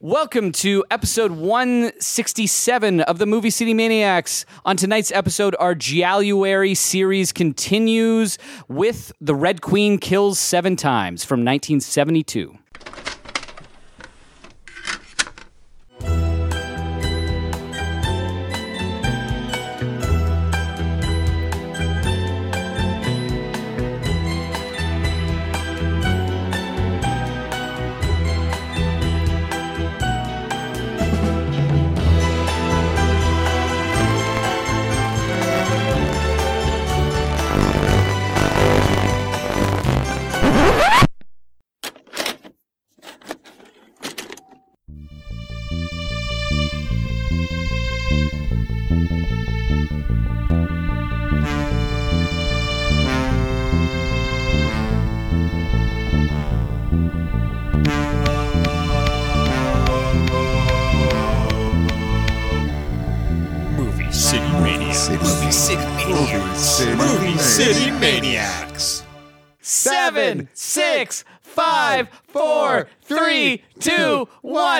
Welcome to episode 167 of the Movie City Maniacs. On tonight's episode, our January series continues with The Red Queen Kills Seven Times from 1972.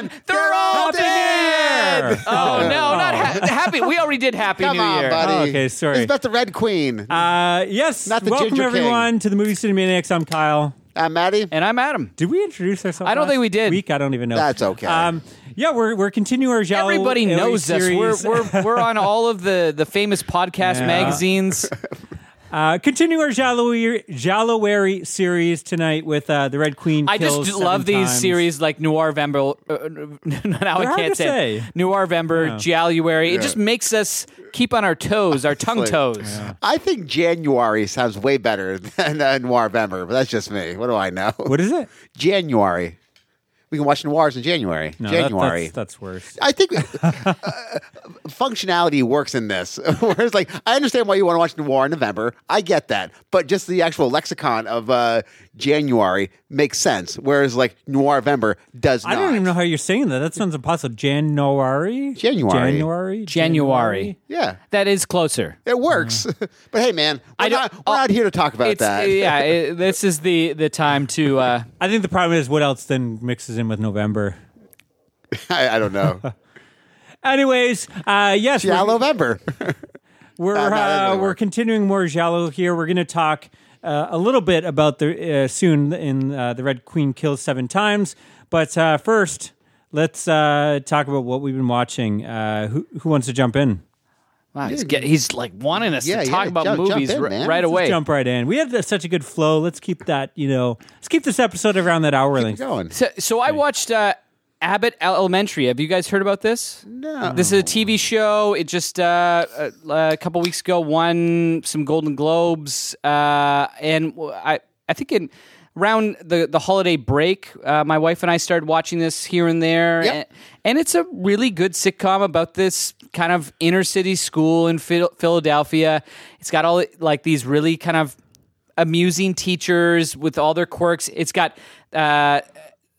Two. They're all dead! Oh, no, not ha- happy. We already did Happy Come New on, Year. buddy. Oh, okay, sorry. It's about the Red Queen. Uh, yes. Not the Welcome Ginger everyone to the Movie City Maniacs. I'm Kyle. Uh, Maddie? And I'm Adam. Did we introduce ourselves? I don't last think we did. Week? I don't even know. That's okay. Um, yeah, we're we're continuing our Giallo Everybody Ellie knows us. We're, we're, we're on all of the, the famous podcast Yeah. magazines. uh, continuing our Giallo Jalowary series tonight with uh, the Red Queen. I kills just seven love these times. series like Noir Vember. Uh, now I can't to say, it. say. Noir Vember, January. It just makes us keep on our toes, our tongue like- toes. I think January sounds way better than uh, Noirvember, but that's just me. What do I know? What is it? January. We can watch noirs in January. No, that- January. that's, that's worse. I think uh, functionality works in this. Whereas, like, I understand why you want to watch Noir in November. I get that. But just the actual lexicon of uh, January makes sense. Whereas, like, Noirvember does not. I don't even know how you're saying that. That sounds impossible. January. January. January. January. Yeah, That is closer. it works. but hey, man, we're, I don't- not, we're not here to talk about It's that. yeah. It, this is the the time to. Uh, I think the problem is what else then mixes in with November. I, I don't know. Anyways, uh, yes, we're- Yeah, November. We're Uh, no, that doesn't uh, really we're continuing more Giallo here. We're going to talk uh, a little bit about the uh, soon in uh, the Red Queen kills seven times, but uh, first let's uh, talk about what we've been watching. Uh, who who wants to jump in? wow, he's, get, he's like wanting us Yeah, to talk yeah, about jump- jump movies in, r- man. right Let's away. Jump right in. We had uh, such a good flow. Let's keep that. You know, let's keep this episode around that hour Keep length. going. So, so I watched uh, Abbott Elementary. Have you guys heard about this? No. This is a TV show. It just uh, a, a couple weeks ago won some Golden Globes, uh, and I I think in around the the holiday break, uh, my wife and I started watching this here and there, Yep. and, and it's a really good sitcom about this kind of inner city school in Phil- Philadelphia. It's got all like these really kind of amusing teachers with all their quirks. It's got uh,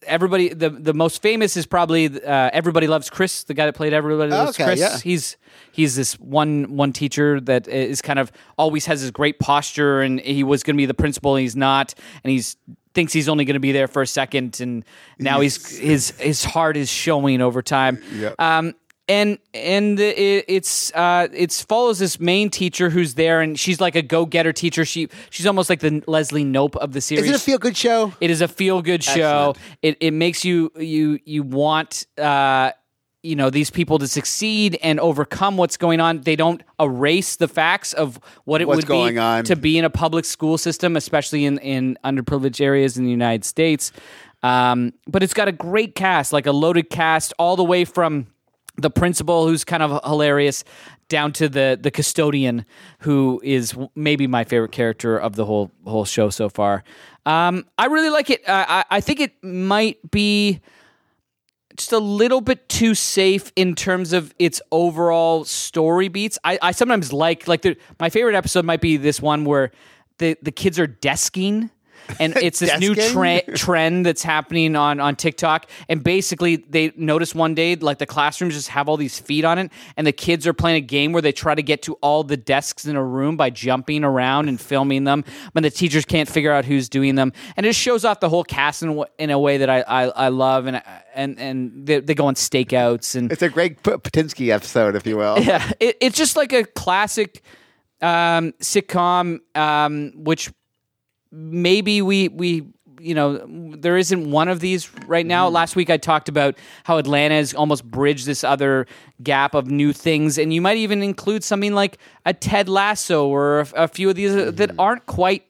everybody. The the most famous is probably uh, everybody loves Chris, the guy that played Everybody Loves Okay, Chris. yeah. He's he's this one one teacher that is kind of always has this great posture, and he was going to be the principal, and he's not, and he's thinks he's only going to be there for a second, and now he's his his heart is showing over time. Yep. Um, and and it, it's uh, it's follows this main teacher who's there, and she's like a go getter teacher. She she's almost like the Leslie Knope of the series. Is it a feel good show? It is a feel good show. Excellent. It it makes you you you want uh you know these people to succeed and overcome what's going on. They don't erase the facts of what it What's would going be on. to be in a public school system, especially in in underprivileged areas in the United States. Um, but it's got a great cast, like a loaded cast, all the way from the principal who's kind of hilarious down to the the custodian who is maybe my favorite character of the whole whole show so far. Um, i really like it. Uh, I, I think it might be just a little bit too safe in terms of its overall story beats. I, I sometimes like like the, my favorite episode might be this one where the, the kids are desking and it's this new trend that's happening on on TikTok. And basically, they noticed one day like the classrooms just have all these feet on it, and the kids are playing a game where they try to get to all the desks in a room by jumping around and filming them, but the teachers can't figure out who's doing them, and it shows off the whole cast in, in a way that I I, I love, and and and they, they go on stakeouts and It's a Greg P- Patinsky episode, if you will. yeah, it, it's just like a classic um, sitcom, um, which maybe we we you know there isn't one of these right now. Last week I talked about how Atlanta has almost bridged this other gap of new things, and you might even include something like a Ted Lasso or a, a few of these that aren't quite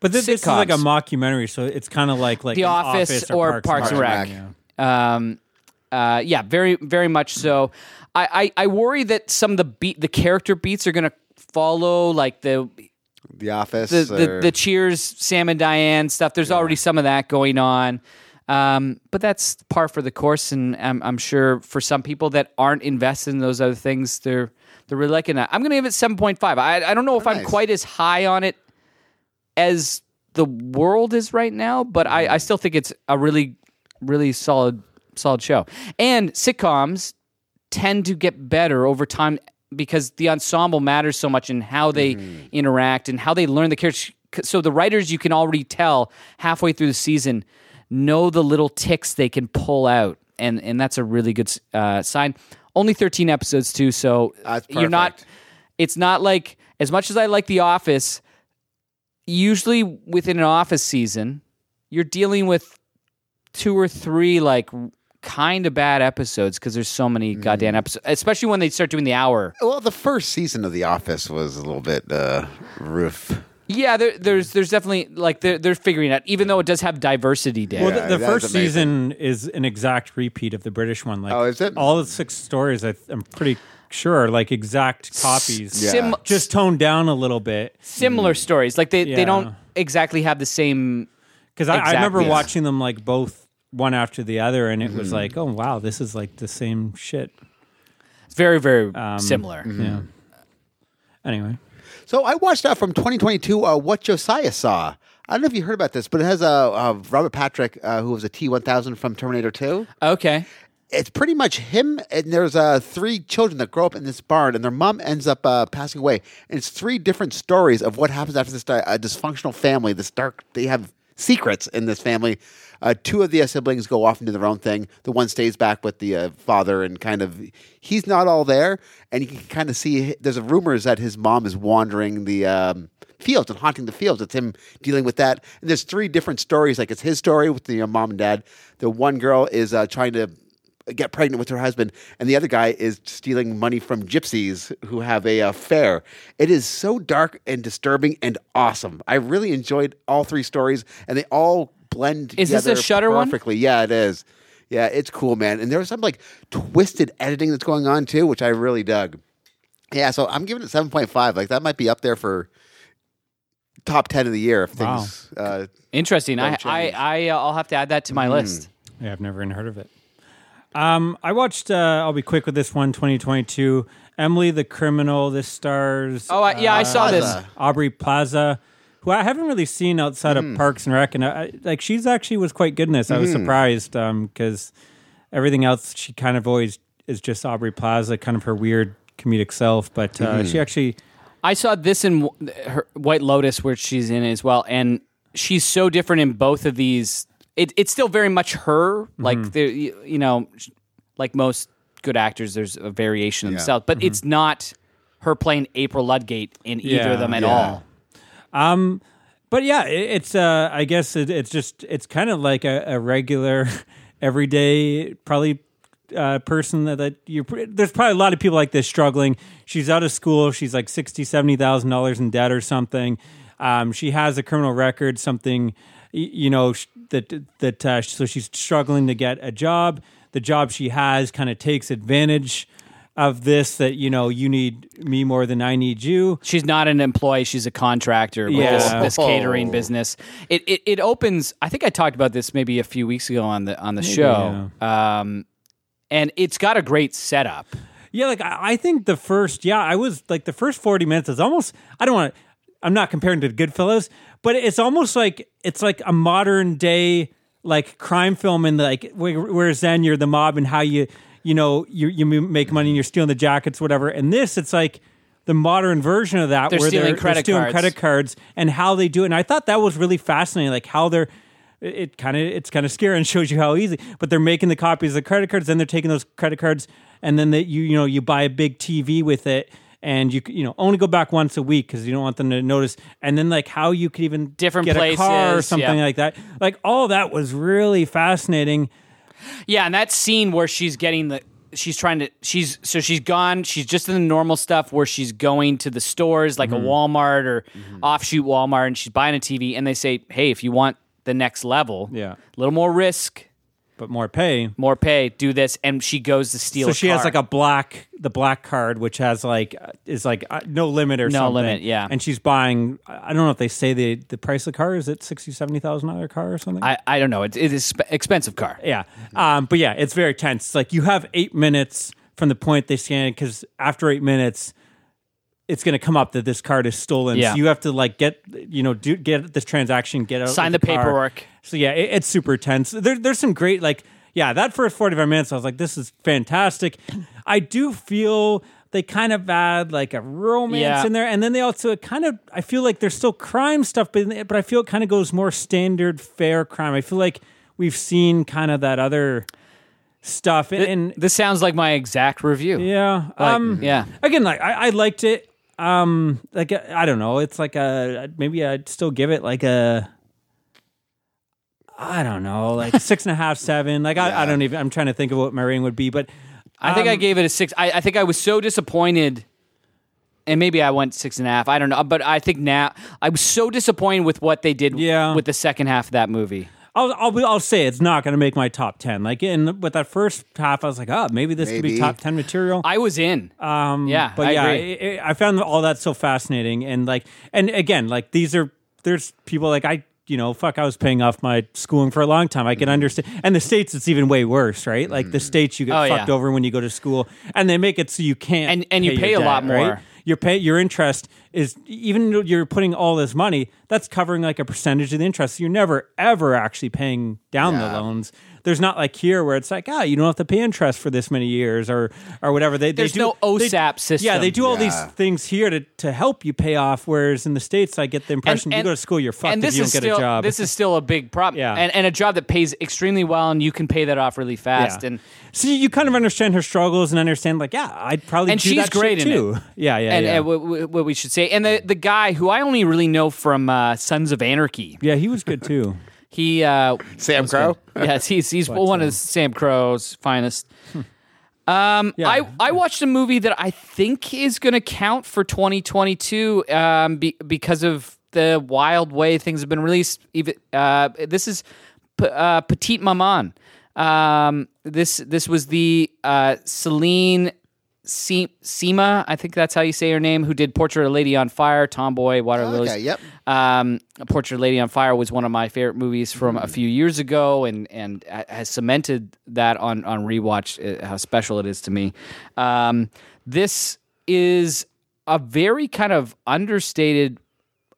But this, this is like a mockumentary, so it's kind of like like The an Office, or Parks and Rec. Um, uh, yeah, very, very much so. I, I, I worry that some of the beat, the character beats are going to follow like the The Office. the, the or- the Cheers, Sam and Diane stuff. There's already some of that going on. Um, but that's par for the course, and I'm, I'm sure for some people that aren't invested in those other things, they're they're really liking that. I'm going to give it 7.5. I I don't know if I'm quite as high on it as the world is right now, but I, I still think it's a really really solid solid show. And sitcoms tend to get better over time because the ensemble matters so much in how they interact and how they learn the characters. So the writers, you can already tell halfway through the season, know the little ticks they can pull out, and and that's a really good uh, sign. Only thirteen episodes too, so you're not. It's not like as much as I like The Office. Usually within an Office season, you're dealing with two or three like kind of bad episodes because there's so many goddamn episodes, especially when they start doing the hour. well, the first season of The Office was a little bit uh, roof. Yeah, there, there's there's definitely like they're they're figuring out, even though it does have diversity there. Well, the, the that's first amazing. season is an exact repeat of the British one. Like, Oh, is it? All the six stories, I, I'm pretty sure, are like exact copies. Yeah. Sim- Just toned down a little bit. similar stories, like they Yeah. they don't exactly have the same. Because I, I remember Exactly. watching them like both one after the other, and it Mm-hmm. was like, oh wow, this is like the same shit. It's very very Um, similar. mm-hmm. Yeah. Anyway, So I watched out from 2022 uh, what Josiah saw. I don't know if you heard about this, but it has uh, uh, Robert Patrick, uh, who was a T1000 from Terminator 2. Okay, It's pretty much him, and there's uh, three children that grow up in this barn, and their mom ends up uh, passing away. And it's three different stories of what happens after this di- uh, dysfunctional family. This dark, they have secrets in this family. Uh, two of the siblings go off do their own thing. The one stays back with the uh, father, and kind of he's not all there. And you can kind of see there's a rumors that his mom is wandering the um, fields and haunting the fields. It's him dealing with that. And there's three different stories. Like it's his story with the uh, mom and dad. The one girl is uh, trying to get pregnant with her husband, and the other guy is stealing money from gypsies who have a uh, fair. It is so dark and disturbing and awesome. I really enjoyed all three stories, and they all blend. Is this a Shutter Shudder one? perfectly. Yeah, it is. Yeah, it's cool, man. And there's some like twisted editing that's going on too, which I really dug. Yeah, so I'm giving it seven point five. Like that might be up there for top ten of the year if things. Uh, interesting. I Don't I change. I uh, I'll have to add that to my list. yeah, I've never even heard of it. Um, I watched. Uh, I'll be quick with this one. 2022. Emily the Criminal. This stars. Oh I, yeah, I saw this. Aubrey Plaza, who I haven't really seen outside Hmm. of Parks and Rec, and I, I- like she's actually was quite good in this. I was hmm. surprised um, because everything else she kind of always is just Aubrey Plaza, kind of her weird comedic self. But uh, hmm. she actually, I saw this in her White Lotus, where she's in as well, and she's so different in both of these. It, it's still very much her, mm-hmm. like the you you know, like most good actors. There's a variation of Yeah. themselves, but mm-hmm. it's not her playing April Ludgate in either Yeah. of them at Yeah. all. But yeah, it, it's uh, I guess it, it's just it's kind of like a, a regular, everyday probably. Uh, person that, that you there's probably a lot of people like this struggling. She's out of school. She's like 60 70 thousand dollars in debt or something. Um, she has a criminal record something you know that that uh, so she's struggling to get a job. The job she has kind of takes advantage of this that you know you need me more than i need you She's not an employee; she's a contractor with Yeah. this, this catering Oh. business. It, it it opens. I think I talked about this maybe a few weeks ago on the on the show. Um, and it's got a great setup. Yeah, like I, I think the first, yeah, I was like the first forty minutes is almost. I don't want to. I'm not comparing to Goodfellas, but it's almost like it's like a modern day like crime film and like where- whereas then you're the mob and how you you know you you make money and you're stealing the jackets whatever. And this it's like the modern version of that They're where stealing they're, credit they're stealing cards. credit cards and how they do it. And I thought that was really fascinating, like how they're it kind of it's kind of scary and shows you how easy. But they're making the copies of the credit cards, then they're taking those credit cards, and then that you you know you buy a big TV with it, and you you know only go back once a week because you don't want them to notice. And then like how you could even Different get a car or something yeah. like that. Like all that was really fascinating. Yeah, and that scene where she's getting the she's trying to she's so she's gone she's just in the normal stuff where she's going to the stores like Mm-hmm. a Walmart or offshoot Walmart and she's buying a TV and they say, "Hey, if you want the next level, Yeah. a little more risk, But more pay. more pay, do this." And she goes to steal So she has like a black, the black card, which has like uh, is like uh, no limit or No something. limit, yeah. And she's buying. I I don't know if they say the the price of the car is it sixty seventy thousand dollar car or something. I, I don't know. It, it is sp- expensive car. Yeah. Um, but yeah, it's very tense. Like you have eight minutes from the point they scan because after eight minutes, it's going to come up that this card is stolen. Yeah. So you have to like get you know do get this transaction, get out, Sign the car. paperwork. So yeah, it, it's super tense. There, there's some great like yeah that first 45 minutes. I was like, this is fantastic. I do feel. They kind of add like a romance Yeah. in there, and then they also it kind of. I feel like there's still crime stuff, but but I feel it kind of goes more standard fare crime. I feel like we've seen kind of that other stuff, and, and This sounds like my exact review. yeah, um, yeah. Again, like I, I liked it. Um, like I don't know, it's like a maybe I'd still give it like a. I don't know, like six and a half, seven. Like I, I don't even. I'm trying to think of what my rating would be, but I think I um, gave it a six. I, I think I was so disappointed, and maybe I went six and a half. I don't know, but I think now I was so disappointed with what they did Yeah. with the second half of that movie. I'll I'll, I'll say it's not going to make my top ten. Like in with that first half, I was like, oh, maybe this could be Maybe. top ten material. I was in. Um, Yeah, but I yeah, agree. I, I I found all that so fascinating, and like, and again, like these are there's people like I, you know, fuck, I was paying off my schooling for a long time. I Mm-hmm. can understand, and the states it's even way worse, right? Like the states you get Oh, fucked yeah. over when you go to school, and they make it so you can't, And- and you your pay a lot debt, right? more. Your pay, your interest is even though you're putting all this money, that's covering like a percentage of the interest. So You're never ever actually paying down the loans. There's not like here where it's like, ah, you don't have to pay interest for this many years or or whatever. They There's they do, no they- OSAP system. Yeah, they do all these things here to, to help you pay off. Whereas in the states, I get the impression you go to school, you're fucked and if this you don't is get still, a job. This is still a big problem. Yeah. and, and a job that pays extremely well, and you can pay that off really fast. yeah. And so you kind of understand her struggles and understand like, yeah, I'd probably And do she's that great shit in it. too. Yeah, yeah, and, yeah. and what, what what we should say, and the the guy who I only really know from uh, Sons of Anarchy. yeah, he was good too. He uh, SAMCRO. yes, he's he's one of SAMCRO's finest. Um, Yeah. I I watched a movie that I think is going to count for 2022 um, be, because of the wild way things have been released. Even uh, this is P- uh, Petite Maman. Um, this this was the uh, Celine Se- Sema, I think that's how you say her name, who did Portrait of a Lady on Fire, Tomboy, Water Lilies. Okay, yep. Um, Portrait of a Lady on Fire was one of my favorite movies from a few years ago, and and ha- has cemented that on on rewatch uh, how special it is to me. Um, this is a very kind of understated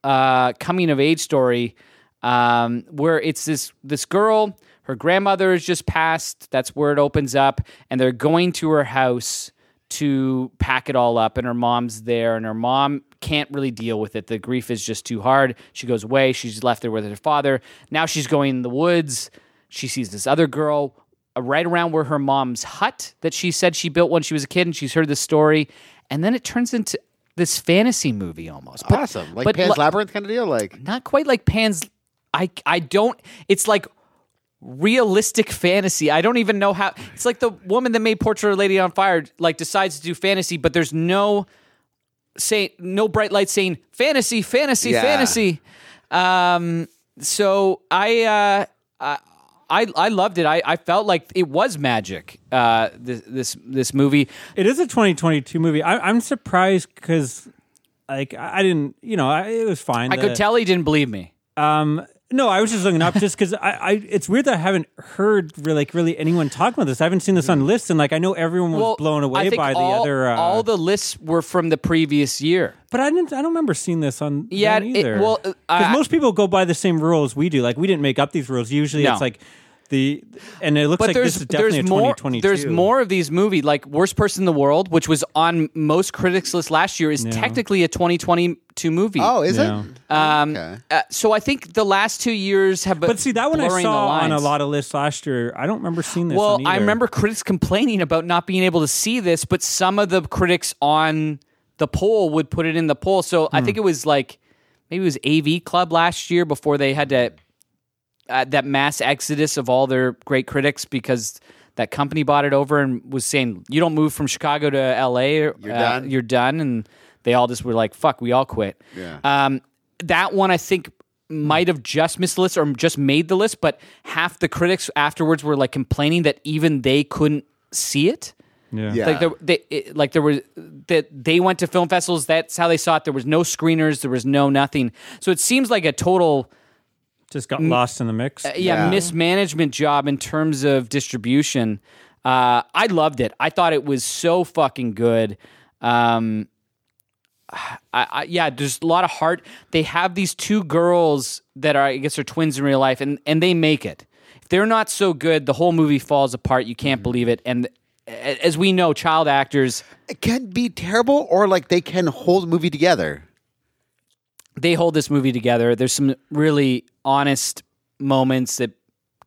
uh, coming of age story um, where it's this this girl. Her grandmother has just passed. That's where it opens up, and they're going to her house to pack it all up and her mom's there and her mom can't really deal with it the grief is just too hard she goes away she's left there with her father now she's going in the woods she sees this other girl uh, right around where her mom's hut that she said she built when she was a kid and she's heard this story and then it turns into this fantasy movie almost But- Awesome. Like but Pan's Labyrinth kind of deal. Like not quite like Pan's. I I don't. It's like realistic fantasy. I don't even know how. It's like the woman that made Portrait of a Lady on Fire like decides to do fantasy, but there's no say no bright light saying fantasy, fantasy, Yeah. fantasy. Um. So I uh. I I, I loved it. I, I felt like it was magic. Uh, this this this movie. It is a 2022 movie. I, I'm surprised because, like, I I didn't, you know, I, it was fine. I The- could tell he didn't believe me. Um, No, I was just looking up just because I, I. It's weird that I haven't heard really, like really anyone talk about this. I haven't seen this on lists, and like I know everyone was blown I away think by the other. Uh, all the lists were from the previous year. but I didn't. I don't remember seeing this on. Yeah, them it- either. well, uh, because I- most people go by the same rules we do. Like we didn't make up these rules. Usually, No. it's like the and it looks But like there's this is definitely there's a more 2022. there's more of these movies like Worst Person in the World, which was on most critics' list last year, is technically a 2022 movie. Oh, is Yeah. it? Um, Okay. uh, so I think the last two years have been But see, that one I saw on a lot of lists last year. I don't remember seeing this. Well, on I remember critics complaining about not being able to see this, but some of the critics on the poll would put it in the poll. So Hmm. I think it was like maybe it was AV Club last year before they had to uh, that mass exodus of all their great critics because that company bought it over and was saying you don't move from Chicago to LA, you're done." You're done, and they all just were like, "Fuck, we all quit." Yeah. Um, that one I think might have just missed the list or just made the list, but half the critics afterwards were like complaining that even they couldn't see it. Yeah. Yeah. Like there, they, it, like there was that they went to film festivals. That's how they saw it. There was no screeners. There was no nothing. So it seems like a total just got lost in the mix. yeah, Yeah. mismanagement job in terms of distribution. Uh, I loved it. I thought it was so fucking good. Um, I, I, yeah, there's a lot of heart. They have these two girls that are, I guess, are twins in real life, and and they make it. If they're not so good, the whole movie falls apart. You can't believe it. And as we know, child actors It can be terrible, or like they can hold a movie together. They hold this movie together. There's some really honest moments that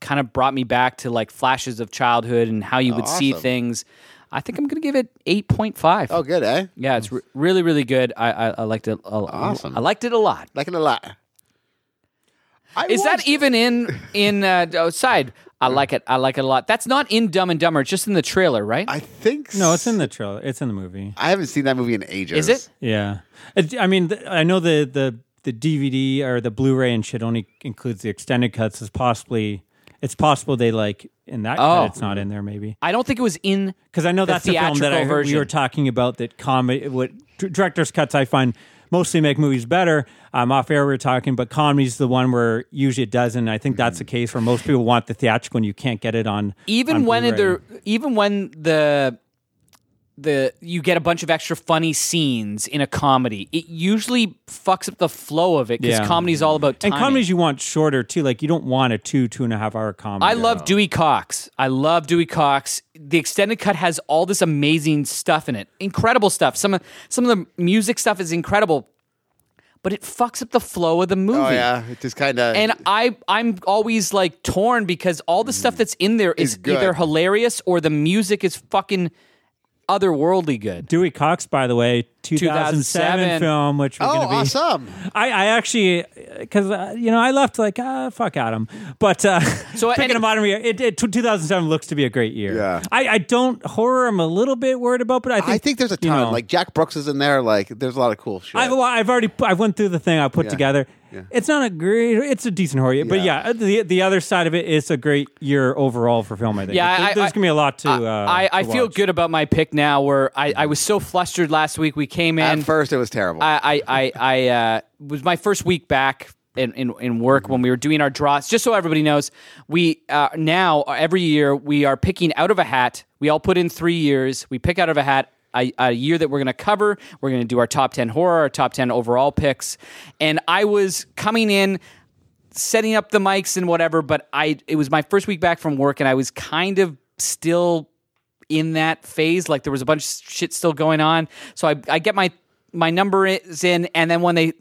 kind of brought me back to like flashes of childhood and how you would see things. I think I'm going to give it 8.5. Oh, good, eh? Yeah, it's re- really, really good. I, I, I liked it. A, Awesome. I liked it a lot. Like it a lot. I Is that even in in uh, oh, side? I like it. I like it a lot. That's not in Dumb and Dumber. It's just in the trailer, right? I think no, it's in the trailer. It's in the movie. I haven't seen that movie in ages. Is it? Yeah, It- I mean, th- I know the the the DVD or the Blu-ray and shit only includes the extended cuts. Is possibly it's possible they like in that Oh. cut it's not in there maybe I don't think it was in. because I know The that's the film that I theatrical heard we version. were talking about that comedy what d- director's cuts I find mostly make movies better. Um, off air we were talking, but comedy's the one where usually it doesn't. I think that's the case where most people want the theatrical and you can't get it on even on when Blu-ray. they're even when the the you get a bunch of extra funny scenes in a comedy it usually fucks up the flow of it because Yeah. comedy is all about and comedies you want shorter too. Like you don't want a two two and a half hour comedy. I love Dewey Cox. I love Dewey Cox. The extended cut has all this amazing stuff in it. Incredible stuff. Some of some of the music stuff is incredible, but it fucks up the flow of the oh, movie. Oh yeah, it just kind of. And I I'm always like torn because all the stuff mm. that's in there is Is good. either hilarious or the music is fucking otherworldly good. Dewey Cox, by the way, 2007, 2007. film, which we're oh, gonna be. awesome! I, I actually, because uh, you know, I left like ah, fuck Adam, but uh, So, picking and- a modern year, it, it 2007 looks to be a great year. Yeah. I, I don't horror. I'm a little bit worried about, but I think I think there's a you ton. know, like Jack Brooks is in there. Like there's a lot of cool shit. I, well, I've already I went through the thing I put Yeah. together. Yeah. It's not a great. It's a decent horror, year, but Yeah. yeah, the the other side of it is a great year overall for film. I think. Yeah, There- I- there's gonna be a lot to. I, uh, I, I to feel watch. good about my pick now. Where I, I was so flustered last week. We came in. At first, it was terrible. I I I, I uh, was my first week back in, in, in work when we were doing our draws. Just so everybody knows, we uh, now every year we are picking out of a hat. We all put in three years. We pick out of a hat. A, a year that we're going to cover. We're going to do our top 10 horror, our top 10 overall picks. And I was coming in, setting up the mics and whatever, but I it was my first week back from work and I was kind of still in that phase. Like there was a bunch of shit still going on. So I, I get my my number is in, and then when they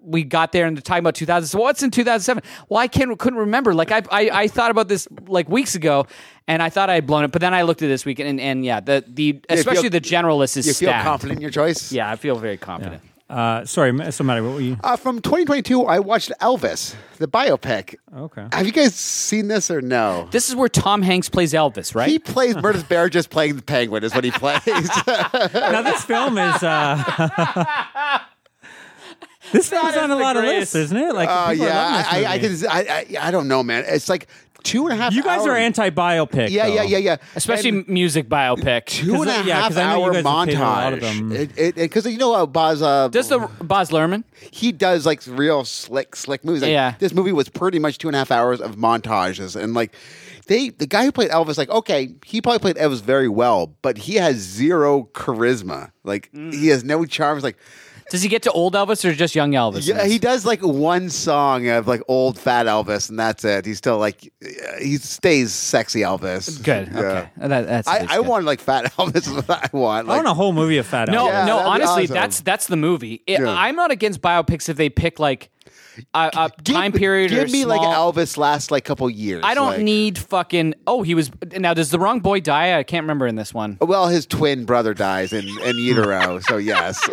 we got there and they're talking about 2000. So what's in 2007? Well, I can't couldn't remember. Like I, I I thought about this like weeks ago, and I thought I had blown it. But then I looked at this week, and and yeah, the the especially feel- the generalist is you feel stacked. confident in your choice? Yeah, I feel very confident. Uh, sorry, so Matty, what were you? Uh, from 2022, I watched Elvis, the biopic. Okay. Have you guys seen this or no? This is where Tom Hanks plays Elvis, right? He plays Murder's Bear just playing the penguin is what he plays. now this film is. Uh, this film's is on a the lot of lists, isn't it? Like, Oh yeah, I, I, I can. I, I I don't know, man. It's like two and a half. You guys hour- are anti biopic. Yeah, yeah, yeah, yeah. especially And music biopic. two and a 'cause, uh, yeah, half 'cause I know you hour guys have played a lot of montage. them. Because you know how Baz uh, Does the Baz Luhrmann? he does like real slick, slick movies. Like, Yeah. this movie was pretty much two and a half hours of montages, and like they, the guy who played Elvis, like okay, he probably played Elvis very well, but he has zero charisma. Like Mm. he has no charms. Like Does he get to old Elvis or just young Elvis? yeah, he does like one song of like old fat Elvis, and that's it. He's still like he stays sexy Elvis. Good. Yeah. Okay. That, that's I, I want like fat Elvis. Is what I want. I want a whole movie of Fat No, Elvis. Yeah, no. Honestly, awesome. that's that's the movie. It- Yeah. I'm not against biopics if they pick like a, a give- time period Give me like Elvis last like couple years. I don't like- need fucking. Oh, he was. Now, does the wrong boy die? I can't remember in this one. Well, his twin brother dies in, in utero, so yes,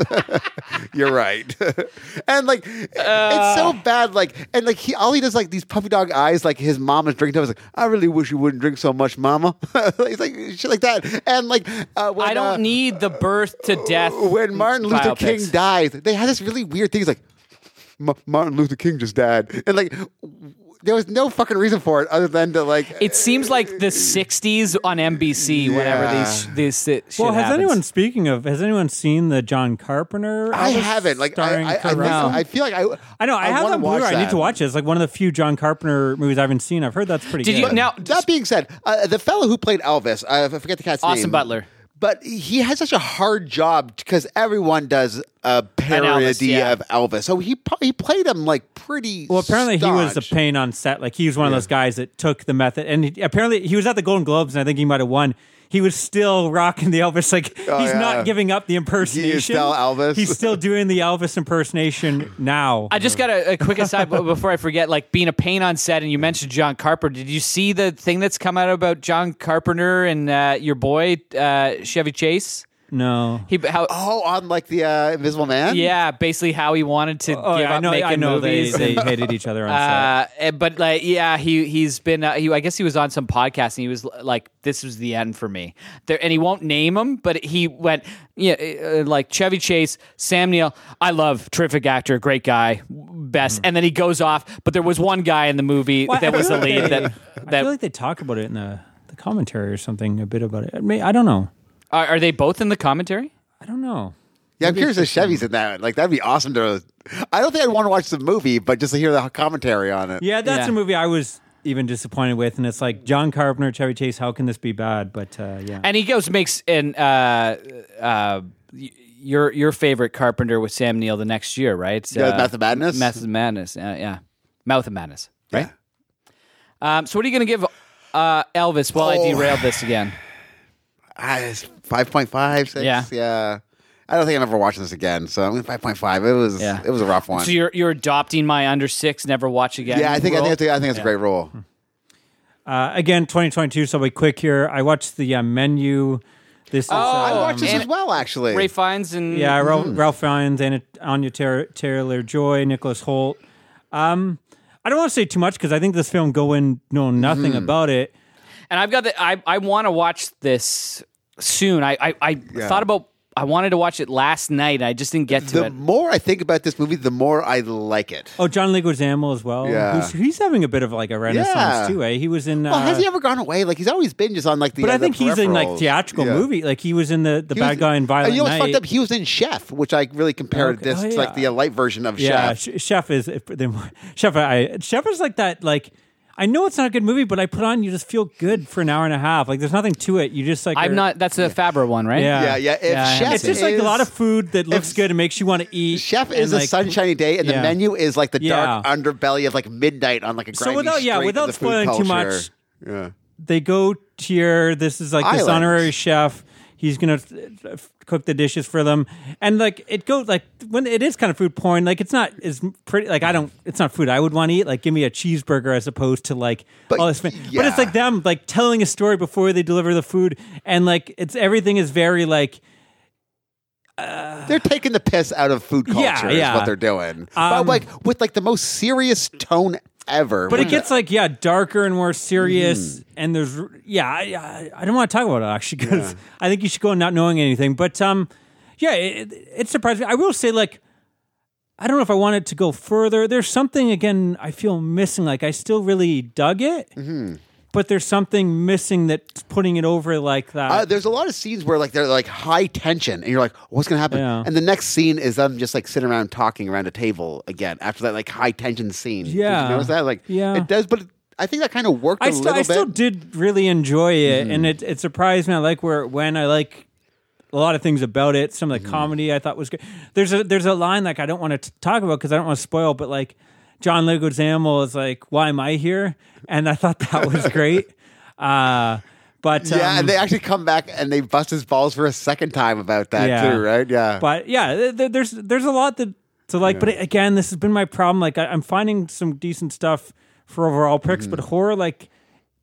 you're right. and like, it's Uh. so bad. Like, and like he all he does like these puppy dog eyes. Like his mom is drinking. I was like, I really wish you wouldn't drink so much, Mama. He's like shit like that. And like, uh, when, I don't uh, need the birth to death. when Martin Luther biopics. King dies. They had this really weird thing. He's like, "Ma- Martin Luther King just died, and like. There was no fucking reason for it other than to like. It seems like the '60s on NBC. Whenever Yeah. these these shit Well, has happens. anyone speaking of? Has anyone seen the John Carpenter? I haven't. Like, I, I, I, Kurt? I feel like I. I know. I, have wanna that Blu-ray. I need to watch it. It's like one of the few John Carpenter movies I haven't seen. I've heard that's pretty Did good. you now? That being said, uh, the fellow who played Elvis, I I forget the cat's name. Austin Butler. But he has such a hard job because everyone does a parody yeah. of Elvis. So he he played him like pretty. Well, apparently he was a pain on set. Like he was one of those guys that took the method, and he, apparently he was at the Golden Globes, and I think he might have won. He was still rocking the Elvis. Like Oh, he's yeah. not giving up the impersonation. still Elvis. He's still doing the Elvis impersonation now. I just got a, a quick aside before I forget. Like being a pain on set, and you mentioned John Carpenter. Did you see the thing that's come out about John Carpenter and uh, your boy uh, Chevy Chase? No. He how Oh, on like the uh, Invisible Man. yeah, basically how he wanted to Oh, give yeah, I know. making I know they, movies. they and- hated each other on set. Uh, but like, yeah, he he's been. Uh, he, I guess he was on some podcast and he was like, "This was the end for me." There, and he won't name him, but he went, yeah, uh, like Chevy Chase, Sam Neill. I love terrific actor, great guy, best. And then he goes off. But there was one guy in the movie. Well, that I was feel the like lead they- that I that feel like they talk about it in the, the commentary or something. A bit about it. I, mean, I don't know. Are, are they both in the commentary? I don't know. Yeah, I'm curious if Chevy's in that. Like that'd be awesome to. I don't think I'd want to watch the movie, but just to hear the commentary on it. Yeah, that's Yeah. a movie I was even disappointed with, and it's like John Carpenter, Chevy Chase. How can this be bad? But uh, yeah, And he goes makes an uh uh. y- Your your favorite Carpenter with Sam Neill the next year, right? Yeah, Uh, Mouth of Madness? Mouth of Madness. Uh, yeah, Mouth of Madness. Right. Um, so what are you going to give uh, Elvis while I Oh. derailed this again? It's five point five six. Yeah. yeah. I don't think I'm ever watching this again. So I'm going five point five. It was Yeah. it was a rough one. So you're you're adopting my under six, never watch again. yeah, I think I rule? think it's, I think it's a great rule. uh, again, 2022. So I'll be quick here. I watched the uh, menu. This is Oh, I um, watched this and- as well, actually. Ray Fiennes and Yeah, Ralph, Ralph Fiennes, Anna, Anya Taylor Joy, Nicholas Hoult. Um, I don't want to say too much because I think this film go in knowing nothing Mm-hmm. about it. and I've got the I I want to watch this soon. I I, I thought about I wanted to watch it last night. I just didn't get to the it. The more I think about this movie, the more I like it. Oh, John Leguizamo as well. Yeah. Who's, he's having a bit of like a renaissance Yeah. too. Eh? He was in. Well, uh, has he ever gone away? Like he's always been just on like the. but uh, I think he's in like peripherals. theatrical Yeah. movie. Like he was in the the He bad was- guy in Violent And you know what's Night. fucked up? He was in Chef, which I really compared Okay. this Oh, to like the light version of Yeah, Chef. Ch- Chef is if Chef. I Chef is like that. Like I know it's not a good movie, but I put on you just feel good for an hour and a half. Like there's nothing to it. You just like I'm are- not. That's a Favreau one, right? Yeah. yeah, yeah. If Yeah, Chef It's just like a lot of food that looks good and makes you want to eat. Chef and, is a sunshiny day, and the menu is like the dark Yeah. underbelly of like midnight on like a So without- yeah, without the food spoiling too much, Yeah. They go to here. This is like this honorary chef. He's gonna f- f- cook the dishes for them, and like it goes like when it is kind of food porn. Like it's not as pretty. Like I don't. It's not food I would want to eat. Like give me a cheeseburger as opposed to like But, all this. But it's like them like telling a story before they deliver the food, and like it's everything is very like They're taking the piss out of food culture. Yeah, is yeah. what they're doing, but Um, like with like the most serious tone ever. But it gets like yeah darker and more serious, Mm-hmm. and there's yeah I, I, I don't want to talk about it actually because I think you should go not knowing anything. But um yeah, it, it, surprised me. I will say like I don't know if I want it to go further. There's something again I feel missing. Like I still really dug it, Mm-hmm. But there's something missing that's putting it over like that. Uh, there's a lot of scenes where like they're like high tension, and you're like, "What's gonna happen?" Yeah. And the next scene is them just like sitting around talking around a table again after that like high tension scene. Did Yeah. you notice that? Like, Yeah. it does, but I think that kind of worked a I still, little I still did really enjoy it, Mm-hmm. and it it surprised me. I like where when I like a lot of things about it. Some Mm-hmm. of the comedy I thought was good. There's a there's a line like I don't want to talk about because I don't want to spoil, but like John Leguizamo is like, "Why am I here?" And I thought that was great. uh, but yeah, um, and they actually come back and they bust his balls for a second time about that Yeah. too, right? Yeah. But yeah, th- th- there's there's a lot that to like. But again, this has been my problem. Like I, I'm finding some decent stuff for overall picks, Mm-hmm. but horror like.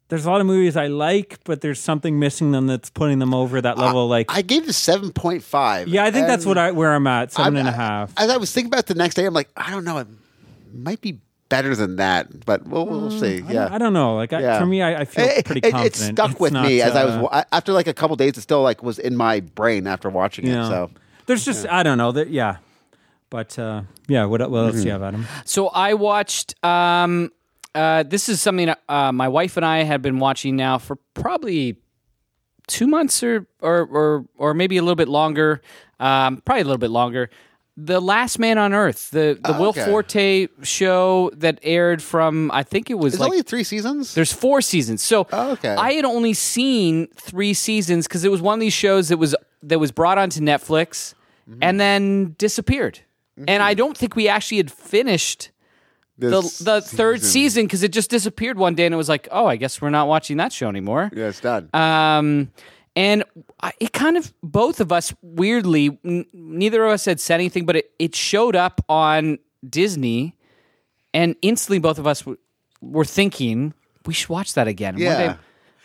There's a lot of movies I like, but there's something missing them that's putting them over that level. Like, I gave it seven point five. yeah, I think that's what I where I'm at, seven and a half. As I was thinking about the next day, I'm like, I don't know, it might be better than that, but we'll, we'll see. Yeah. I don't know. Like I, Yeah. for me, I, I feel It- pretty it, confident. It stuck It's with not, me as I was uh, after like a couple days. It still like was in my brain after watching Yeah. it. So There's just I don't know that. Yeah, but uh, yeah. What, what else Mm-hmm. do you have, Adam? So I watched. Um, uh, this is something uh, my wife and I had been watching now for probably two months or or or, or maybe a little bit longer. Um, probably a little bit longer. The Last Man on Earth, the the Oh, Will okay. Forte show that aired from I think it was like only three seasons. there's four seasons. So Oh, okay. I had only seen three seasons because it was one of these shows that was that was brought onto Netflix Mm-hmm. and then disappeared. And I don't think we actually had finished the This the third season because it just disappeared one day and it was like, oh, I guess we're not watching that show anymore. Yeah, it's done. Um, and it kind of both of us weirdly, n- neither of us had said anything, but it, it showed up on Disney, and instantly both of us w- were thinking we should watch that again. And one Yeah. day,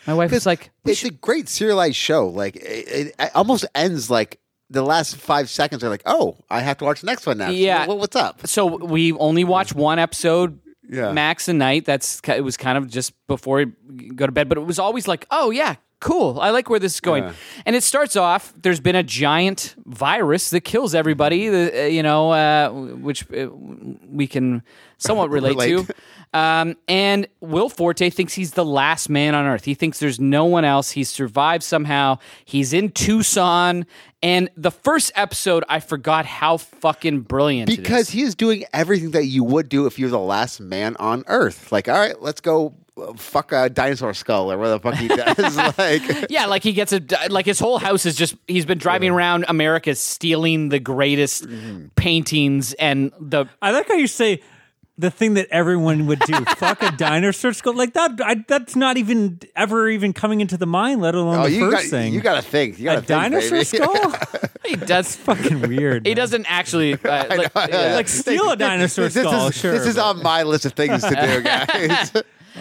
my wife was like, it's should- a great serialized show. Like it, it, almost ends like the last five seconds are like, oh, I have to watch the next one now. Yeah. What- what's up? so we only watch one episode Yeah. max a night. That's it was kind of just before we go to bed, but it was always like, oh yeah, cool. I like where this is going. Yeah. And it starts off. There's been a giant virus that kills everybody. Uh, you know uh, which uh, we can somewhat relate, Relate. to. Um, and Will Forte thinks he's the last man on earth. He thinks there's no one else. He's survived somehow. He's in Tucson. And the first episode, I forgot how fucking brilliant it is. Because he is doing everything that you would do if you're the last man on Earth. Like, all right, let's go fuck a dinosaur skull or what the fuck he does. like, Yeah, like he gets a like his whole house is just he's been driving around America stealing the greatest Mm-hmm. paintings and the I like how you say the thing that everyone would do. fuck a dinosaur skull like that. I, that's not even ever even coming into the mind, let alone oh, the you first got, thing. you got to think. You got a to think, dinosaur baby. skull. he does Fucking weird. he man. doesn't actually uh, like, Yeah. like steal a dinosaur This skull. is, sure, this is but- on my list of things to do, guys.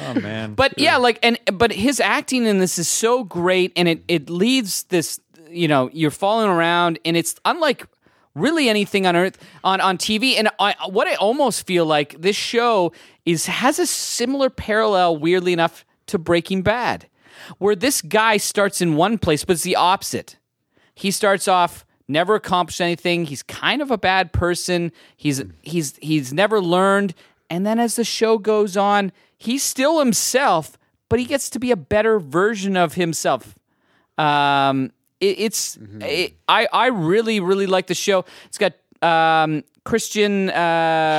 Oh man. But yeah, like and but his acting in this is so great, and it it leaves this you know you're falling around, and it's unlike really anything on earth on on TV. And I, what I almost feel like this show is has a similar parallel, weirdly enough, to Breaking Bad, where this guy starts in one place, but it's the opposite. He starts off never accomplished anything. He's kind of a bad person. He's he's he's never learned. And then as the show goes on, he's still himself, but he gets to be a better version of himself. Um, it, it's it, I I really really like the show. It's got um Kristen uh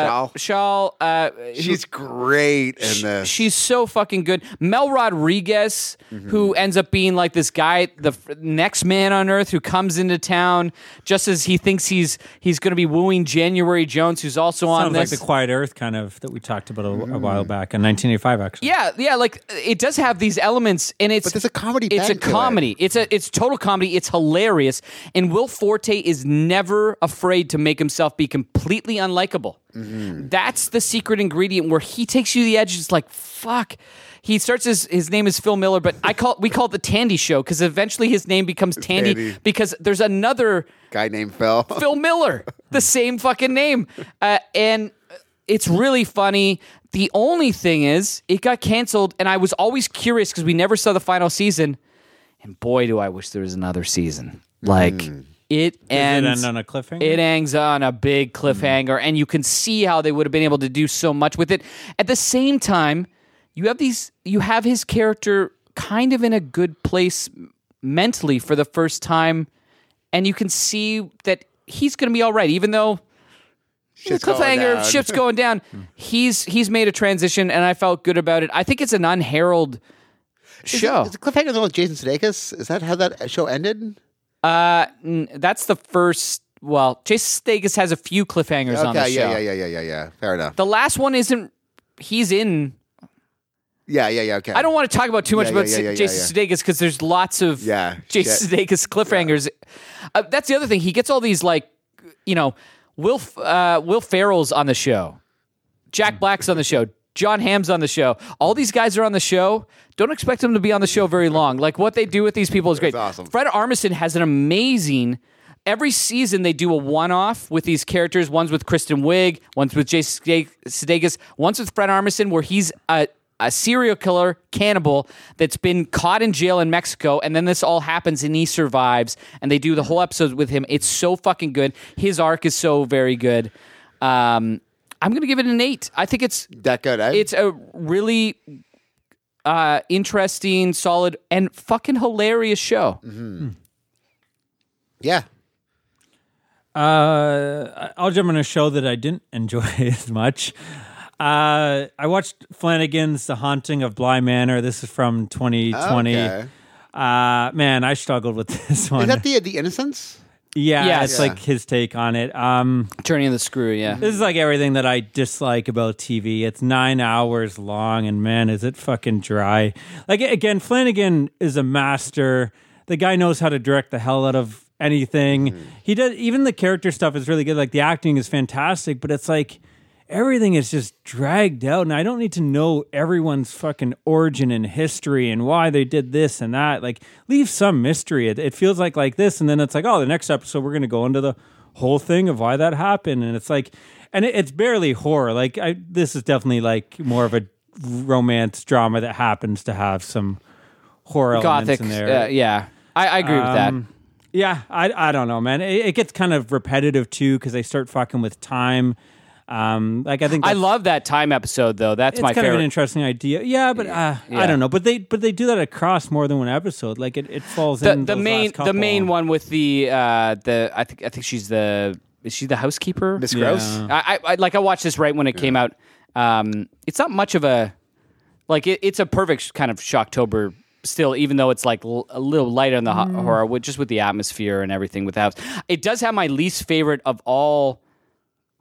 Schaal. Schaal uh She's great in this. She's so fucking good. Mel Rodriguez, Mm-hmm. who ends up being like this guy, the f- next man on earth, who comes into town just as he thinks he's he's going to be wooing January Jones, who's also on Sounds like the Quiet Earth kind of that we talked about a, a while back in 1985. Actually, yeah, yeah, like it does have these elements, and it's But there's a comedy It's a bent to it. comedy. It's a it's total comedy. It's hilarious, and Will Forte is never afraid to make himself be completely unlikable. Mm-hmm. That's the secret ingredient where he takes you to the edge. It's like fuck. He starts his his name is Phil Miller, but I call we call it the Tandy Show because eventually his name becomes Tandy, Tandy. because there's another Guy named Phil. Phil Miller, the same fucking name. Uh, and it's really funny. The only thing is, it got canceled, and I was always curious because we never saw the final season. And boy, do I wish there was another season. Like, Does it ends end on a cliffhanger? it ends on a big hmm. cliffhanger, and you can see how they would have been able to do so much with it. At the same time, you have these, you have his character kind of in a good place mentally for the first time, and you can see that he's going to be all right, even though Shit's the going cliffhanger down. ship's going down. Hmm. he's he's made a transition, and I felt good about it. I think it's an unheralded Is show. Is the cliffhanger the one with Jason Sudeikis? Is that how that show ended? Uh, n- that's the first. Well, Jason Sudeikis has a few cliffhangers on the Okay, show. yeah, yeah, yeah, yeah, yeah, yeah. Fair enough. The last one isn't. He's in. Yeah, yeah, yeah. Okay. I don't want to talk about too much Yeah, about yeah, yeah, yeah, Jason Sudeikis because there's lots of Yeah, Jason. Sudeikis cliffhangers. Uh, that's the other thing. He gets all these like, you know, Will F- uh, Will Ferrell's on the show, Jack Black's on the show, Jon Hamm's on the show. All these guys are on the show. Don't expect them to be on the show very long. Like what they do with these people is great. awesome. Fred Armisen has an amazing. Every season they do a one-off with these characters. One's with Kristen Wiig, one's with Jason Sudeikis, one's with Fred Armisen, where he's a, a serial killer cannibal that's been caught in jail in Mexico, and then this all happens and he survives, and they do the whole episode with him. It's so fucking good. His arc is so very good. Um, I'm gonna give it an eight. I think it's that good. Eh? it's a really uh, interesting, solid, and fucking hilarious show. yeah. Uh, I'll jump on a show that I didn't enjoy as much. Uh, I watched Flanagan's The Haunting of Bly Manor. This is from 2020. Okay. Uh, man, I struggled with this one. Is that the the Innocence? Yeah, Yes. it's Yeah. like his take on it. Um, Turning the screw, yeah. this is like everything that I dislike about TV. It's nine hours long, and man, is it fucking dry. Like again, Flanagan is a master. The guy knows how to direct the hell out of anything. He does. Even the character stuff is really good. Like the acting is fantastic, but it's like everything is just dragged out, and I don't need to know everyone's fucking origin and history and why they did this and that. Like, leave some mystery. It, it feels like like this, and then it's like, oh, the next episode we're going to go into the whole thing of why that happened, and it's like, and it, it's barely horror. Like, I this is definitely like more of a romance drama that happens to have some horror elements Gothic, in there. uh, yeah. I, I agree with that. Um, Yeah, I I don't know, man. It, it gets kind of repetitive too because they start fucking with time. Um, like I think I love that time episode though. That's it's my kind favorite. of an interesting idea. Yeah, but uh, Yeah. I don't know. But they but they do that across more than one episode. Like it, it falls the in the those main last the main one with the uh the I think I think she's the is she the housekeeper? Miss Yeah. Grose? I, I I- like I watched this right when it came out. Um, it's not much of a like it, it's a perfect kind of Shocktober still, even though it's like l- a little lighter on the ho- horror, with just with the atmosphere and everything with the house. It does have my least favorite of all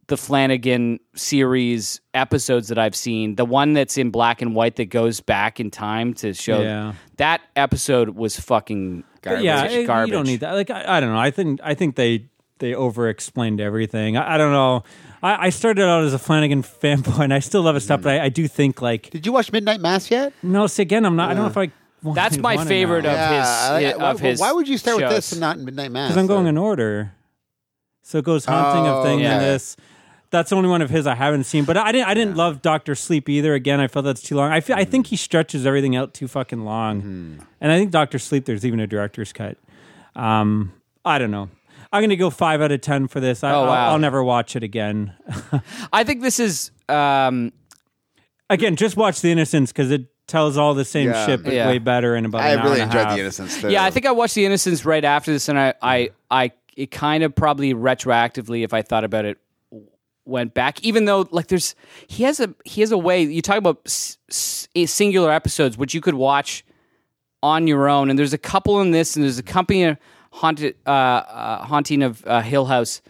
the Flanagan series episodes that I've seen. The one that's in black and white that goes back in time to show Yeah. that episode was fucking But garbage. yeah, it- garbage. you don't need that. Like I, I don't know. I think I think they they over explained everything. I, I don't know. I, I started out as a Flanagan fanboy, and I still love his stuff. But I, I do think like Did you watch Midnight Mass yet? no. See again, I'm not. I don't know if I. Want, That's my favorite now. of his- I- I- of why, his why would you start with this and not Midnight Mass? because I'm going in order. So it goes haunting Oh, of thing yeah. and this. That's the only one of his I haven't seen, but I didn't. I didn't love Doctor Sleep either. Again, I felt that's too long. I feel. I think he stretches everything out too fucking long, Mm-hmm. and I think Doctor Sleep. There's even a director's cut. Um, I don't know. I'm gonna go five out of ten for this. I, Oh, I'll, wow. I'll never watch it again. I think this is um, again, just watch The Innocents because it tells all the same Yeah. shit, but Yeah. way better in about. I really enjoyed. The Innocence. Too. Yeah, I think I watched The Innocents right after this, and I, I, I, it kind of probably retroactively, if I thought about it, went back. Even though, like, there's he has a he has a way. You talk about s- s- singular episodes, which you could watch on your own, and there's a couple in this, and there's a company haunted uh, uh, haunting of uh, Hill House.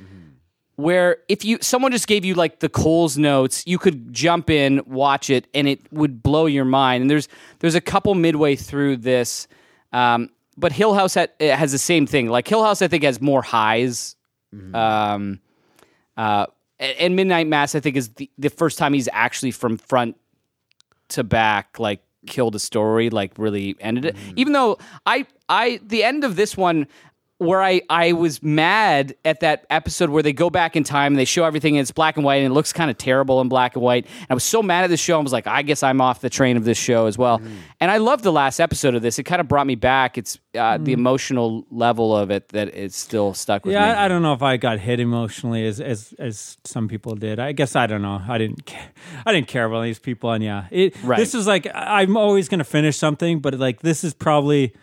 Where if you someone just gave you like the Coles notes, you could jump in, watch it, and it would blow your mind. And there's there's a couple midway through this, um, but Hill House ha- has the same thing. Like Hill House, I think has more highs. Um, uh, and Midnight Mass, I think, is the, the first time he's actually from front to back, like killed a story, like really ended it. Mm-hmm. Even though I, I, the end of this one, where I, I was mad at that episode where they go back in time and they show everything and it's black and white and it looks kind of terrible in black and white. And I was so mad at this show. I was like, I guess I'm off the train of this show as well. Mm. And I love the last episode of this. It kind of brought me back. It's uh, the emotional level of it that it's still stuck with Mm. Yeah, me. I, I don't know if I got hit emotionally as as as some people did. I guess I don't know. I didn't care. I didn't care about these people, and yeah, it. Right. This is like I'm always gonna finish something, but like this is probably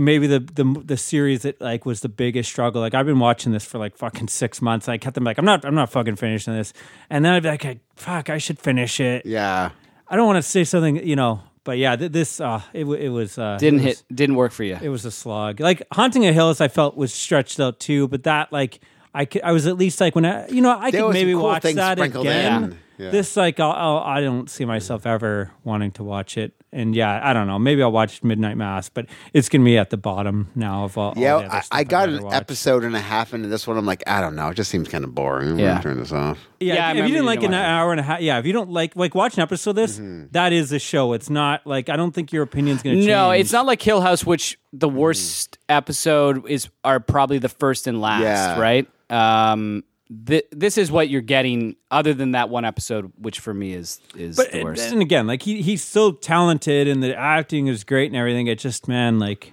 maybe the the the series that like was the biggest struggle. Like I've been watching this for like fucking six months. I kept them like I'm not I'm not fucking finishing this, and then I'd be like, fuck, I should finish it. Yeah. I don't want to say something, you know. But yeah, th- this uh, it it was uh, didn't it was- hit didn't work for you. it was a slog. Like Haunting of Hills, I felt was stretched out too, but that like I could, I was at least like when I you know I There could maybe cool watch that again. in. Yeah. This like I'll, I'll, I don't see myself ever wanting to watch it, and yeah, I don't know. Maybe I'll watch Midnight Mass, but it's gonna be at the bottom now of all. Yeah, all the other I, stuff I got an watched. episode and a half into this one. I'm like, I don't know. It just seems kind of boring. I'm Yeah. gonna turn this off. Yeah, Yeah, if, if you didn't like an didn't like it. hour and a half, yeah, if you don't like like watch an episode of this, Mm-hmm. that is a show. It's not like I don't think your opinion's gonna change. No, it's not like Hill House, which the worst episode is are probably the first and last, Yeah. right? Um, th- this is what you're getting, other than that one episode, which for me is is But the worst. and again, like he he's so talented and the acting is great and everything. It just man, like,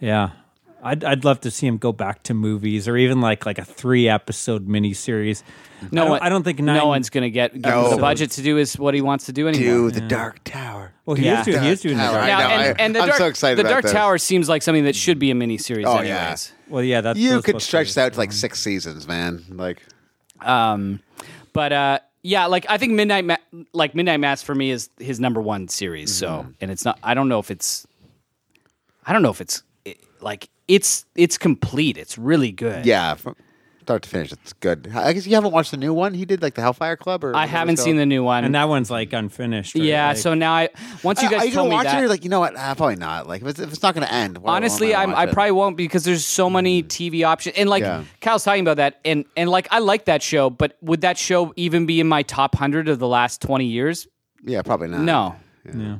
yeah, I'd I'd love to see him go back to movies or even like like a three episode miniseries. no I don't, one, I don't think nine, no one's gonna get give him No. the budget to do is what he wants to do anymore. Do the Dark Tower. Well, he Yeah. is doing he is doing the dark. I Now, know, and, I- and the I'm Dark, so excited The about Dark this. Tower seems like something that should be a miniseries, Oh, anyways. yeah. Well, yeah, that's You could stretch be. this out to like six seasons, man. Like, Um, but uh, yeah, like I think Midnight Ma- like Midnight Mass for me is his number one series. So, Mm-hmm. and it's not. I don't know if it's. I don't know if it's it, like it's it's complete. It's really good. yeah, from start to finish, it's good. I guess you haven't watched the new one. He did like the Hellfire Club, or I haven't seen the new one. and that one's like unfinished. right? yeah, Like, so now I once you Are guys you told gonna me watch that. it? You're like, you know what? Uh, probably not. Like, if it's, if it's not going to end, why- why Honestly, I, I'm, I it? probably won't because there's so many TV options. And like Yeah. Cal's talking about that, and and like I like that show, but would that show even be in my top hundred of the last twenty years? Yeah, probably not. No. Yeah. Yeah,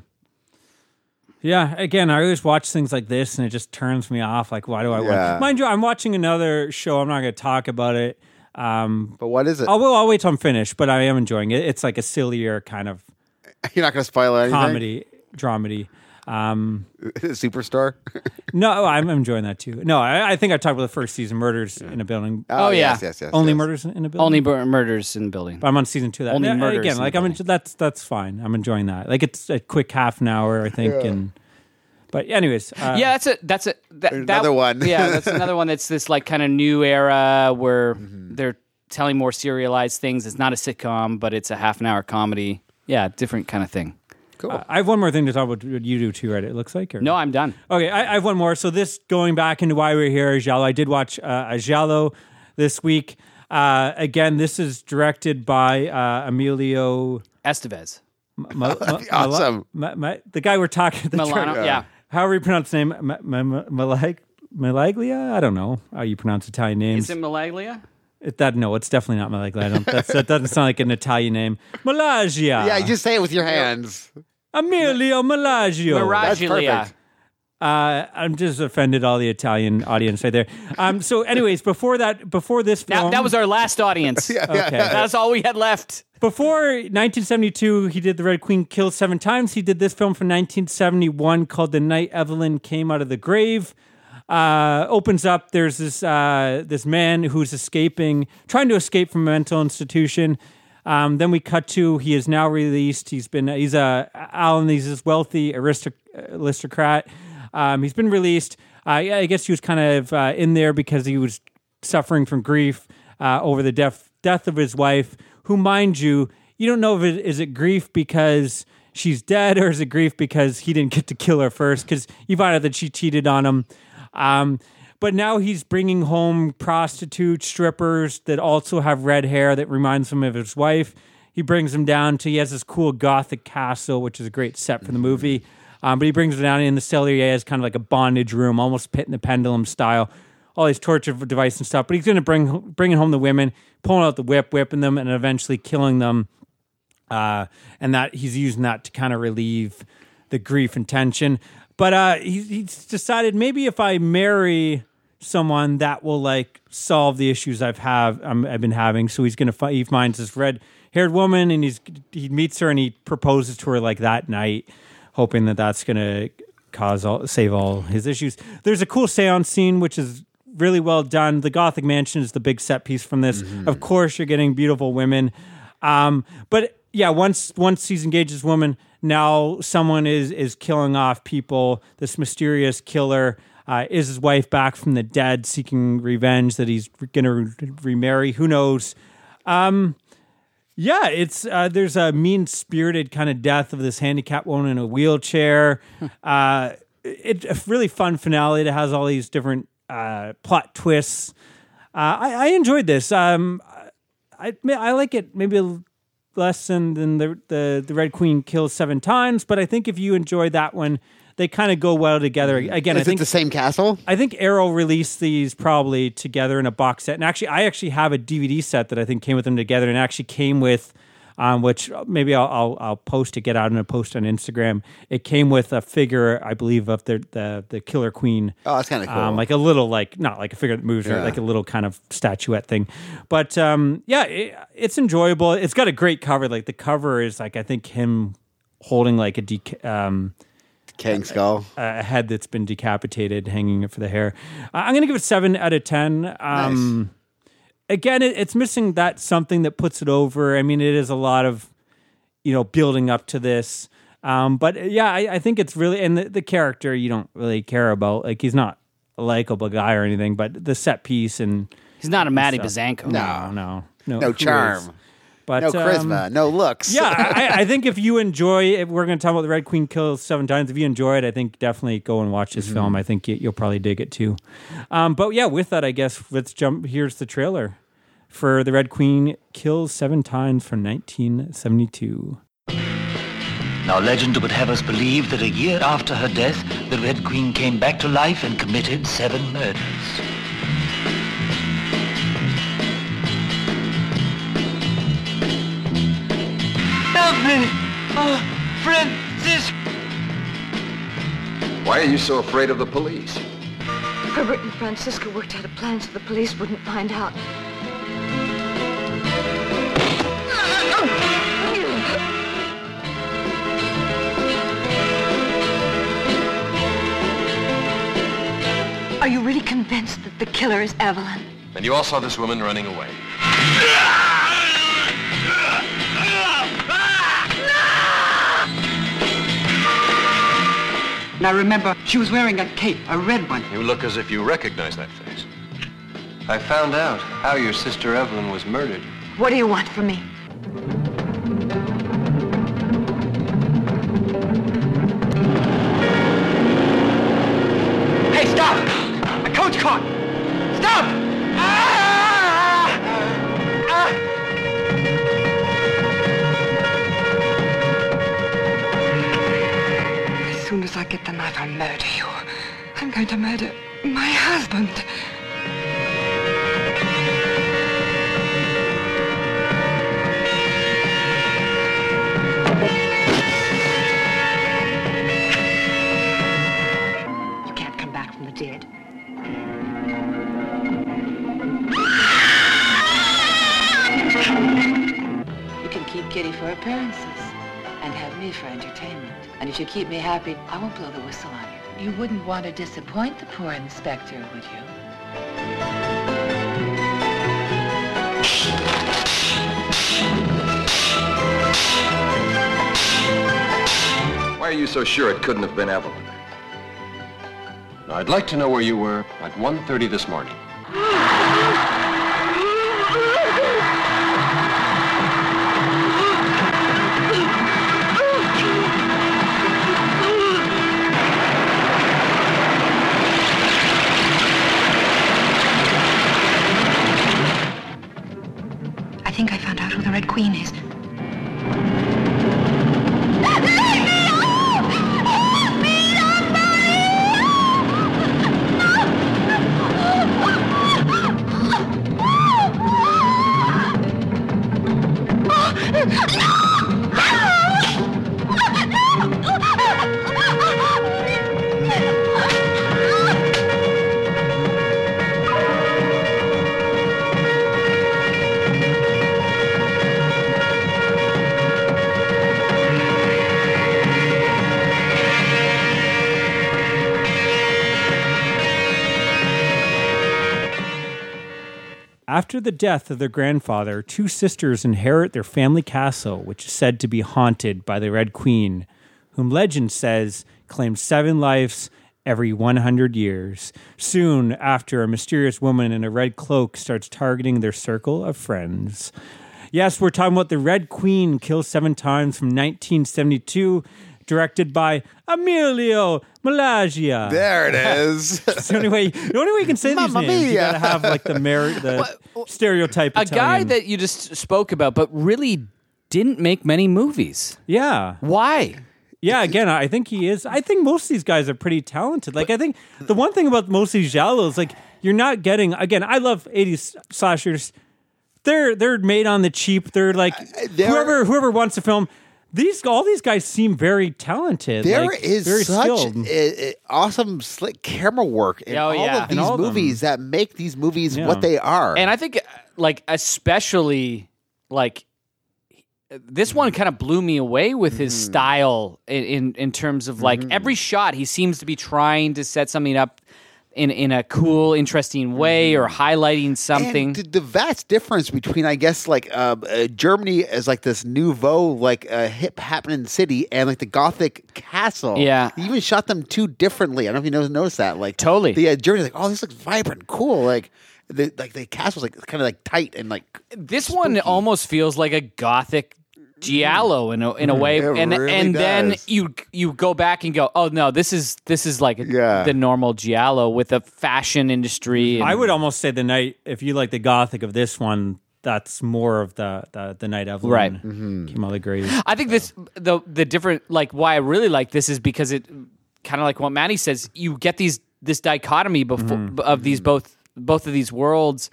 again, I always watch things like this and it just turns me off. Like, why do I Yeah. watch? Mind you, I'm watching another show. I'm not going to talk about it. Um, But what is it? I'll, well, I'll wait till I'm finished, but I am enjoying it. It's like a sillier kind of You're not going to spoil anything. comedy, dramedy. Um, Superstore. no, I'm enjoying that too. No, I, I think I talked about the first season, Murders in a Building. Oh, yeah. yes, yes, yes. Only yes. Murders in a Building. Only mur- murders in the building. But I'm on season two. Of that Only Yeah, Murders again. Like the I'm, Building. that's that's fine. I'm enjoying that. Like it's a quick half an hour, I think. And but anyways, uh, yeah, that's a that's a that, Another that- one. yeah, that's another one. That's this like kind of new era where Mm-hmm. they're telling more serialized things. It's not a sitcom, but it's a half an hour comedy. Yeah, different kind of thing. Uh, I have one more thing to talk about. What you do too, right? It looks like. Or? No, I'm done. Okay, I, I have one more. So this going back into why we're here, Giallo. I did watch uh, a Giallo this week. Uh, again, this is directed by uh, Emilio. Estevez, Ma- Ma- Ma- Awesome. Ma- Ma- the guy we're talking. The Milano. dir- Yeah. However you pronounce his name, Ma- Ma- Ma- Malag- Malaglia. I don't know how you pronounce Italian names. Is it Malaglia? It, that no, it's definitely not Malaglia. I don't, that's, that doesn't sound like an Italian name. Malagia. Yeah, you just say it with your hands. Emilio Malagio. Maraglia. perfect. Uh, I'm just offended all the Italian audience right there. Um, so, anyways, before that, before this film, Now, that was our last audience. okay. That's all we had left. Before 1972, he did The Red Queen killed seven times. He did this film from 1971 called The Night Evelyn Came Out of the Grave. Uh, opens up. There's this uh, this man who's escaping, trying to escape from a mental institution. Um, then we cut to he is now released. He's been he's a Alan. He's this wealthy aristoc- aristocrat. Um, he's been released. Uh, I guess he was kind of uh, in there because he was suffering from grief uh, over the death death of his wife. Who, mind you, you don't know if it is it grief because she's dead or is it grief because he didn't get to kill her first because you find out that she cheated on him. Um, but now he's bringing home prostitutes, strippers that also have red hair that reminds him of his wife. He brings them down to he has this cool gothic castle, which is a great set for the movie. Um, but he brings them down in the cellar. He has kind of like a bondage room, almost pit in the pendulum style. All these torture device and stuff. But he's going to bring bringing home the women, pulling out the whip, whipping them, and eventually killing them. Uh, and that he's using that to kind of relieve the grief and tension. But uh, he, he's decided maybe if I marry someone that will like solve the issues I've have um, I've been having. So he's gonna fi- he finds this red haired woman and he's he meets her and he proposes to her like that night, hoping that that's gonna cause all save all his issues. There's a cool seance scene which is really well done. The Gothic Mansion is the big set piece from this. Of course, you're getting beautiful women, um, but yeah, once once he's engaged this woman, now someone is is killing off people. This mysterious killer uh, is his wife back from the dead, seeking revenge that he's going to remarry. Who knows? Um, yeah, it's uh, there's a mean spirited kind of death of this handicapped woman in a wheelchair. uh, it's a really fun finale that has all these different uh, plot twists. Uh, I, I enjoyed this. Um, I I like it maybe a less than, than the, the the Red Queen kills seven times, but I think if you enjoy that one, they kind of go well together. Again, I Is it think the same castle? I think Arrow released these probably together in a box set, and actually, I actually have a DVD set that I think came with them together, and actually came with, um, which maybe I'll, I'll I'll post to get out in a post on Instagram. It came with a figure, I believe, of the the the Killer Queen. Oh, that's kinda cool. Um, like a little, like not like a figure that moves, or Yeah. like a little kind of statuette thing. But um, yeah, it, it's enjoyable. It's got a great cover. Like the cover is like I think him holding like a deca- King Skull. a head that's been decapitated, hanging it for the hair. Uh, I'm going to give it seven out of ten. Um, Again, it, it's missing that something that puts it over. I mean, it is a lot of you know building up to this. Um, but uh, yeah, I, I think it's really and the, the character you don't really care about. Like he's not a likable guy or anything, but the set piece and He's not a Matty stuff. Bazanko. no, no, no, No who charm. is? But No um, charisma. no looks. yeah, I, I think if you enjoy, if we're going to talk about the Red Queen kills seven times. If you enjoy it, I think definitely go and watch this film. I think you, you'll probably dig it too. Um, but yeah, with that, I guess let's jump. Here's the trailer for the Red Queen kills seven times from 1972. Now, legend would have us believe that a year after her death, the Red Queen came back to life and committed seven murders. Help me! Oh, Francis! Why are you so afraid of the police? Herbert and Francisca worked out a plan so the police wouldn't find out. Are you really convinced that the killer is Evelyn? And you all saw this woman running away. Now remember, she was wearing a cape, a red one. You look as if you recognize that face. I found out how your sister Evelyn was murdered. What do you want from me? Going to murder my husband. You can't come back from the dead. You can keep Kitty for appearances and have me for entertainment. And if you keep me happy, I won't blow the whistle on you. You wouldn't want to disappoint the poor inspector, would you? Why are you so sure it couldn't have been Evelyn? Now, I'd like to know where you were at 1.30 this morning. The death of their grandfather, two sisters inherit their family castle, which is said to be haunted by the Red Queen, whom legend says claims seven lives every 100 years. Soon after, a mysterious woman in a red cloak starts targeting their circle of friends. Yes, we're talking about The Red Queen Kills Seven Times from 1972, directed by Emilio Malagia. There it is. It's the only way. The only way you can say these Mamma names, you mia. gotta have like the mer- the stereotype. A guy Italian. that you just spoke about, but really didn't make many movies. yeah, Why? yeah. Again, I think he is. I think most of these guys are pretty talented. Like I think the one thing about most of these giallos, like you're not getting. Again, I love '80s slashers. They're they're made on the cheap. They're like they're- whoever whoever wants to film. These all these guys seem very talented. There like, is very such skilled. uh, uh, awesome slick camera work in Oh, all yeah. of these all of them. movies that make these movies Yeah. what they are. And I think, uh, like, especially like this one kind of blew me away with his Mm-hmm. style in, in in terms of like every shot he seems to be trying to set something up in in a cool, interesting way or highlighting something. And the, the vast difference between, I guess, like uh, uh, Germany as like this nouveau, like uh, hip happening city, and like the Gothic castle. Yeah. he even shot them two differently. I don't know if you noticed, that. Like Totally. the uh, Germany, like oh, this looks vibrant, cool. Like the like the castle's like kind of like tight and like this one almost feels like a gothic giallo in a in a way, It and really and then you you go back and go, oh no, this is this is like Yeah. the normal giallo with a fashion industry. and- I would almost say the night. If you like the gothic of this one, that's more of the the, the night Evelyn Right. came out of the grave. I think this the the different like why I really like this is because it kind of like what Manny says. You get these this dichotomy before Mm-hmm. of these both both of these worlds.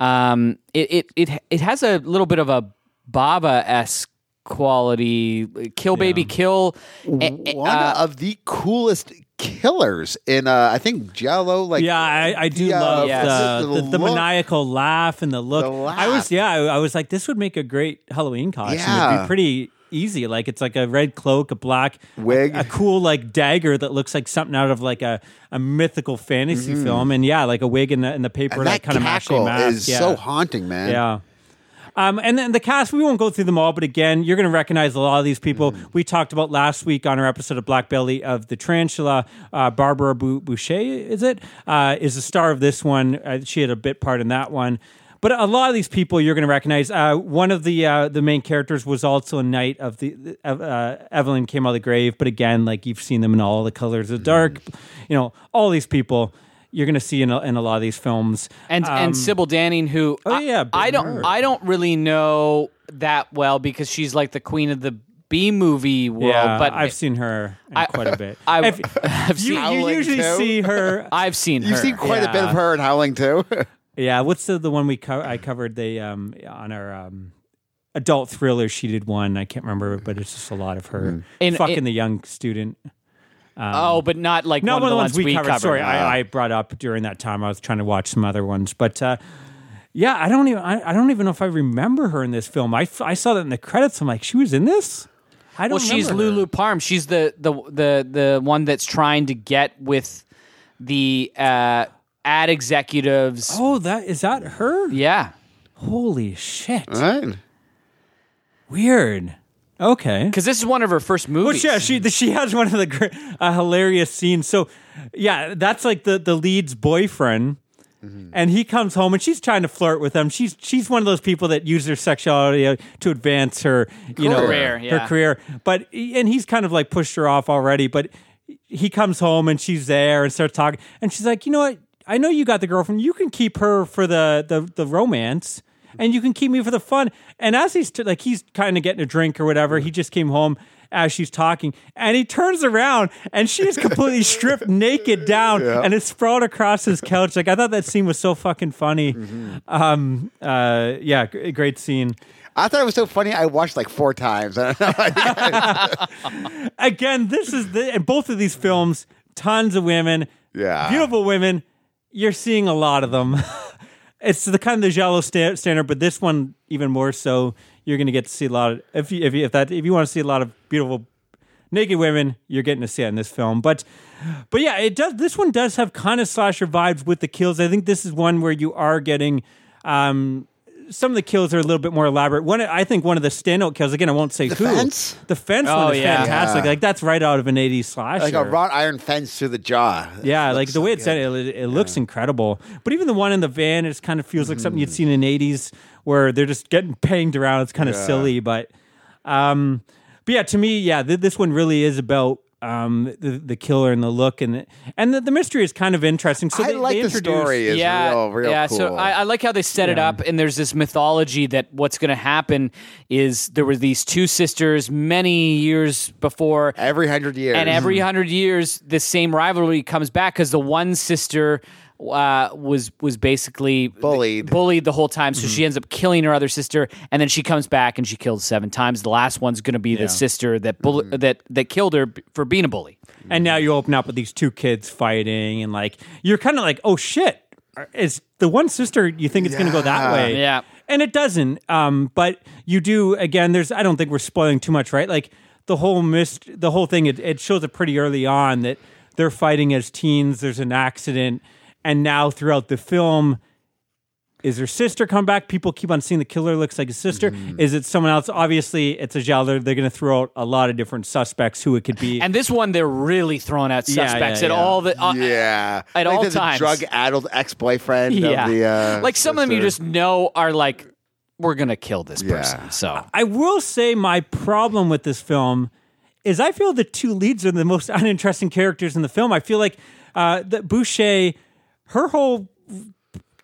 Um, it it it it has a little bit of a Bava esque quality. Kill baby kill. eh, eh, one uh, of the coolest killers in uh, I think giallo. Like yeah, I, I do the, uh, love yes. the, the, the look. maniacal laugh and the look. The I was yeah, I, I was like, this would make a great Halloween costume. It'd be pretty easy. Like it's like a red cloak, a black Wig. a, a cool like dagger that looks like something out of like a, a mythical fantasy Mhm. film, and yeah, like a wig in the in the paper and that, that kind of mache cackle mask. is yeah. so haunting, man. Yeah. Um, and then the cast, we won't go through them all, but again, you're going to recognize a lot of these people. Mm-hmm. We talked about last week on our episode of Black Belly of the Tarantula. Uh, Barbara Bou- Bouchet, is it? Uh, is the star of this one. Uh, she had a bit part in that one. But a lot of these people you're going to recognize. Uh, one of the uh, the main characters was also a night of the uh, Evelyn came out of the grave. But again, like you've seen them in all the colors of dark. You know, all these people you're going to see in a, in a lot of these films. and Um, and Sybil Danning, who Oh, I- yeah, I, Big don't Nerd. I don't really know that well because she's like the queen of the B movie world. yeah, but I've seen her in I- quite a bit. I- If- I've you, seen you Howling usually too. see her. I've seen her. You've her. seen quite a bit of her in Howling too. Yeah, what's the the one we co- I covered the um on our um adult thriller. She did one. I can't remember, but it's just a lot of her In- fucking in- the young student. Oh, but not like Not one of the ones, we covered. Sorry, Uh, I, I brought up during that time. I was trying to watch some other ones, but uh, yeah, I don't even I, I don't even know if I remember her in this film. I, I saw that in the credits. I'm like, she was in this. I don't. well, she's remember her. Lulu Palm. She's the the the the one that's trying to get with the uh, ad executives. Oh, that is that her? Yeah, Holy shit! right. Weird. Okay. because this is one of her first Well, movies. yeah, she she has one of the great, uh, hilarious scenes. So, yeah, that's like the the lead's boyfriend, and he comes home and she's trying to flirt with him. She's she's one of those people that use their sexuality to advance her you know Career, yeah. her career. But and he's kind of like pushed her off already. But he comes home and she's there and starts talking, and she's like, you know what? I know you got the girlfriend. You can keep her for the the the romance and you can keep me for the fun. And as he's t- like he's kind of getting a drink or whatever, he just came home as she's talking, and he turns around and she's completely stripped naked down and is sprawled across his couch. Like I thought that scene was so fucking funny. Um, uh, yeah, g- great scene. I thought it was so funny. I watched like four times. I don't know. Again, this is the and both of these films, tons of women, Yeah. beautiful women. You're seeing a lot of them. It's the kind of the sta- standard, but this one even more so. You're going to get to see a lot of if you, if you, if that if you want to see a lot of beautiful naked women, you're getting to see it in this film. But but yeah, it does. This one does have kind of slasher vibes with the kills. I think this is one where you are getting Um, some of the kills are a little bit more elaborate. One, I think, one of the standout kills. Again, I won't say The who. fence? The fence Oh, one is yeah. fantastic. Yeah. Like that's right out of an '80s slasher. Like a wrought iron fence through the jaw. Yeah, It like the way so it's set, good. it, it looks incredible. But even the one in the van, it just kind of feels like something you'd seen in the '80s, where they're just getting banged around. It's kind of Yeah. silly, but, um, but yeah, to me, yeah, th- this one really is about um the, the killer and the look and the, and the, the mystery is kind of interesting. So I they, like they the introduce- story. Is yeah, real, real yeah. cool. So I, I like how they set it up, and there's this mythology that what's going to happen is there were these two sisters many years before, every hundred years, and every hundred years, the same rivalry comes back because the one sister uh, was was basically Bullied. bullied the whole time. So she ends up killing her other sister, and then she comes back and she kills seven times. The last one's going to be the sister that bull- that that killed her b- for being a bully. and now you open up with these two kids fighting, and like you're kind of like, oh shit, is the one sister you think it's going to go that way? Yeah. and it doesn't. Um, but you do again. There's I don't think we're spoiling too much, right? Like the whole mist, the whole thing. It, it shows it pretty early on that they're fighting as teens. There's an accident, and now throughout the film. Is her sister come back? People keep on seeing the killer looks like his sister. Mm-hmm. Is it someone else? Obviously, it's a giallo. They're, they're going to throw out a lot of different suspects who it could be. And this one, they're really throwing out Yeah, suspects yeah, at yeah. all the uh, yeah, at like all there's a times. drug-addled ex-boyfriend. yeah, of the, uh, like some of them you just know are like, we're gonna kill this Yeah. person. So I will say my problem with this film is I feel the two leads are the most uninteresting characters in the film. I feel like uh, that Bouchet, her whole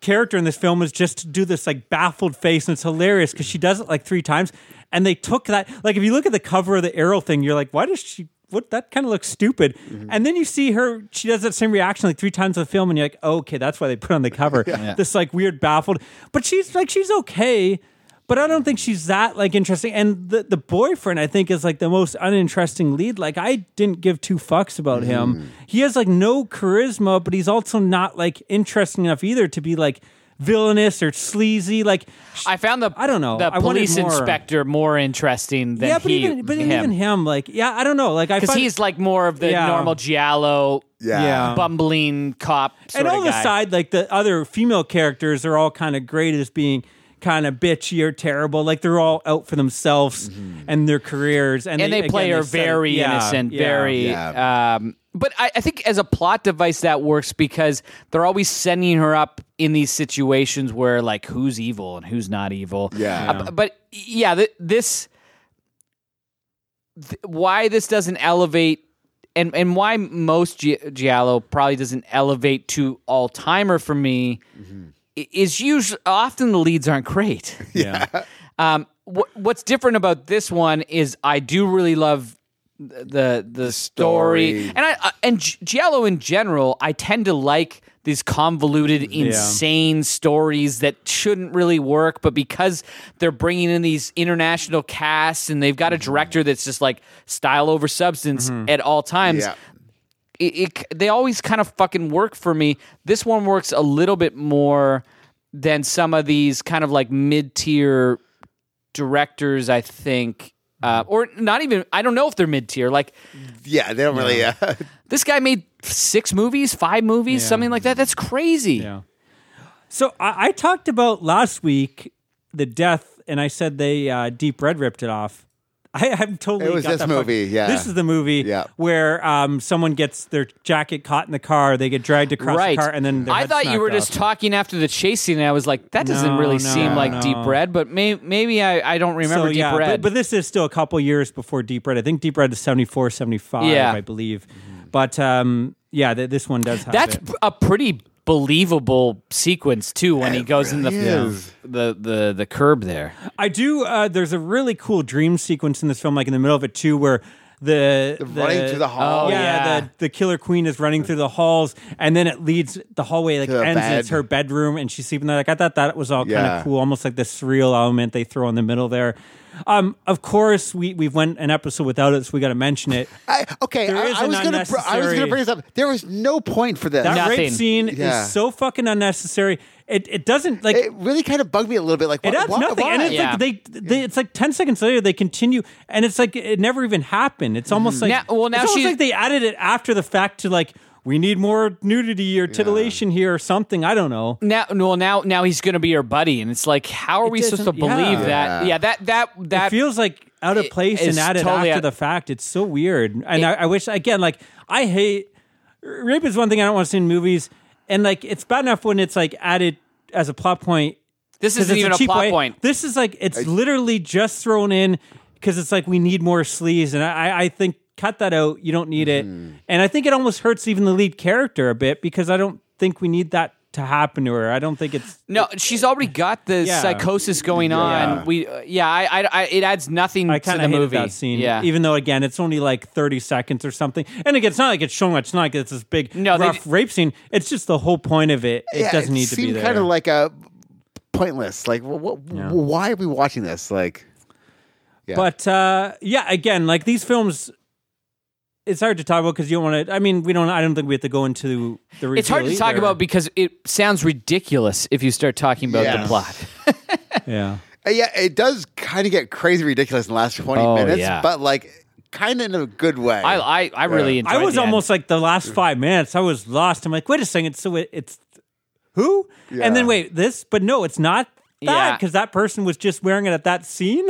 character in this film is just to do this like baffled face, and it's hilarious because she does it like three times, and they took that. Like if you look at the cover of the Arrow thing, you're like, why does she? What that kind of looks stupid, mm-hmm. and then you see her. She does that same reaction like three times in the film, and you're like, oh, okay, that's why they put on the cover. This like weird baffled, but she's like she's okay but I don't think she's that like interesting. And the the boyfriend, I think, is like the most uninteresting lead. Like I didn't give two fucks about Mm. him. He has like no charisma, but he's also not like interesting enough either to be like villainous or sleazy. Like I found the I don't know. the I police more. inspector more interesting than yeah, but he even but him. even him, like yeah, I don't know. Like I because he's like more of the Yeah. normal giallo, Yeah. Yeah. bumbling cop. Sort and of on the guy. side, like the other female characters are all kind of great as being kind of bitchy or terrible. Like they're all out for themselves and their careers, and, and they, play again, her they set- very yeah, innocent, yeah. very. Yeah. Um, but I, I think as a plot device that works because they're always sending her up in these situations where like who's evil and who's not evil. Yeah. Uh, but yeah, th- this th- why this doesn't elevate and and why most Gi- Giallo probably doesn't elevate to all timer for me i- is usually often the leads aren't great. Yeah. Um, wh- what's different about this one is I do really love the the, story. story. and I, I and Gi- Giallo in general. I tend to like these convoluted, insane stories that shouldn't really work, but because they're bringing in these international casts and they've got a mm-hmm. director that's just like style over substance mm-hmm. at all times. Yeah. It, it, they always kind of fucking work for me. This one works a little bit more than some of these kind of like mid tier directors, I think. Uh, or not even, I don't know if they're mid tier. Like, Yeah, they don't really. Uh, this guy made six movies, five movies, something like that. That's crazy. Yeah. So I, I talked about last week the death, and I said they uh, Deep Red ripped it off. I, I'm totally. It was got this that fuck- movie, yeah. This is the movie Yeah. where um, someone gets their jacket caught in the car, they get dragged across Right. the car, and then their I thought you were smacked just talking after the chase scene, and I was like, that doesn't No, really no, seem like no. Deep Red, but may, maybe I, I don't remember so, Deep yeah, Red. But, but this is still a couple years before Deep Red. I think Deep Red is 74, 75, Yeah. I believe. But um, yeah, th- this one does have That's it. a pretty believable sequence too when he goes in the, is. the the the curb there. I do. Uh, there's a really cool dream sequence in this film, like in the middle of it too, where the, the running through the hall. Oh, yeah, yeah. The, the killer queen is running through the halls, and then it leads the hallway like the ends. And it's her bedroom, and she's sleeping there. Like I thought that was all kind of cool, almost like the surreal element they throw in the middle there. Um, of course, we we've went an episode without it, so we got to mention it. I, okay, There I, is I was gonna. br- I was gonna bring this up. There was no point for this. That Nothing. rape scene Yeah. is so fucking unnecessary. It it doesn't like it really kind of bugged me a little bit. Like, It adds why, nothing, and it's Yeah. like they, they, it's like ten seconds later they continue, and it's like it never even happened. It's almost like Now- well, now it's almost she- like they added it after the fact to like we need more nudity or titillation here or something. I don't know. Now, well, now, now he's going to be your buddy, and it's like, how are It we supposed to doesn't- yeah. believe that? Yeah, that that that it feels like out of place and added totally after out- the fact. It's so weird. And I, I wish again, like I hate rape is one thing I don't want to see in movies, and like it's bad enough when it's like added as a plot point. This 'cause isn't even a cheap plot way. point. This is like it's literally just thrown in because it's like we need more sleaze, and I, I think cut that out. You don't need it, Mm-hmm. and I think it almost hurts even the lead character a bit because I don't think we need that to happen to her. I don't think it's no. She's already got the Yeah. psychosis going Yeah. on. We, uh, yeah, I, I, I, it adds nothing I to kind the movie. that scene. Yeah, Even though again, it's only like thirty seconds or something. And again, it's not like it's showing much. It's not like it's this big No, they rough rape scene. It's just the whole point of it. It Yeah, doesn't need to be there. kind of like a pointless. Like, wh- wh- Yeah. why are we watching this? Like, yeah. But uh, yeah, again, like these films, it's hard to talk about because you don't want to. I mean, we don't. I don't think we have to go into the. it's hard to reveal talk about because it sounds ridiculous if you start talking about Yes. the plot. Yeah. Uh, yeah, it does kind of get crazy ridiculous in the last twenty Oh, minutes, yeah. but like kind of in a good way. I, I, I really enjoyed. I was the end. almost like the last five minutes. I was lost. I'm like, wait a second. So it, it's who? And then wait, this? But no, it's not that Yeah. because that person was just wearing it at that scene.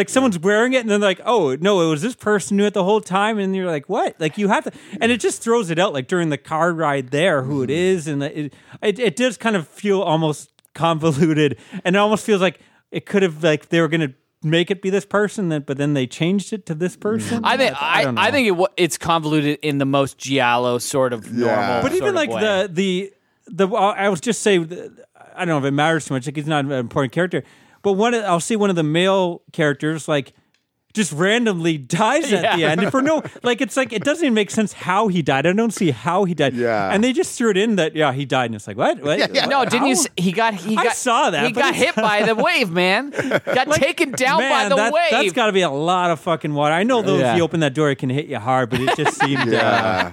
Like someone's wearing it, and then like, oh no, it was this person knew it the whole time, and you're like, what? Like you have to, and it just throws it out like during the car ride there, who it mm-hmm. is, and it it, it does kind of feel almost convoluted, and it almost feels like it could have like they were gonna make it be this person, that but then they changed it to this mm-hmm. person. I think I, don't I, think it, wa- it's convoluted in the most giallo sort of normal. But sort even of like way. the the the I was just say I don't know if it matters too much. Like he's not an important character, but one of- I'll see one of the male characters like just randomly dies at the Yeah. end for no like it's like it doesn't even make sense how he died. I don't see how he died. Yeah. and they just threw it in that yeah he died and it's like what? what? Yeah, yeah. no, didn't you? How? s- He got he I got saw that, He got hit by the wave, man. Got taken down by the that, wave. That's got to be a lot of fucking water. I know those Yeah. you open that door, it can hit you hard, but it just seemed uh,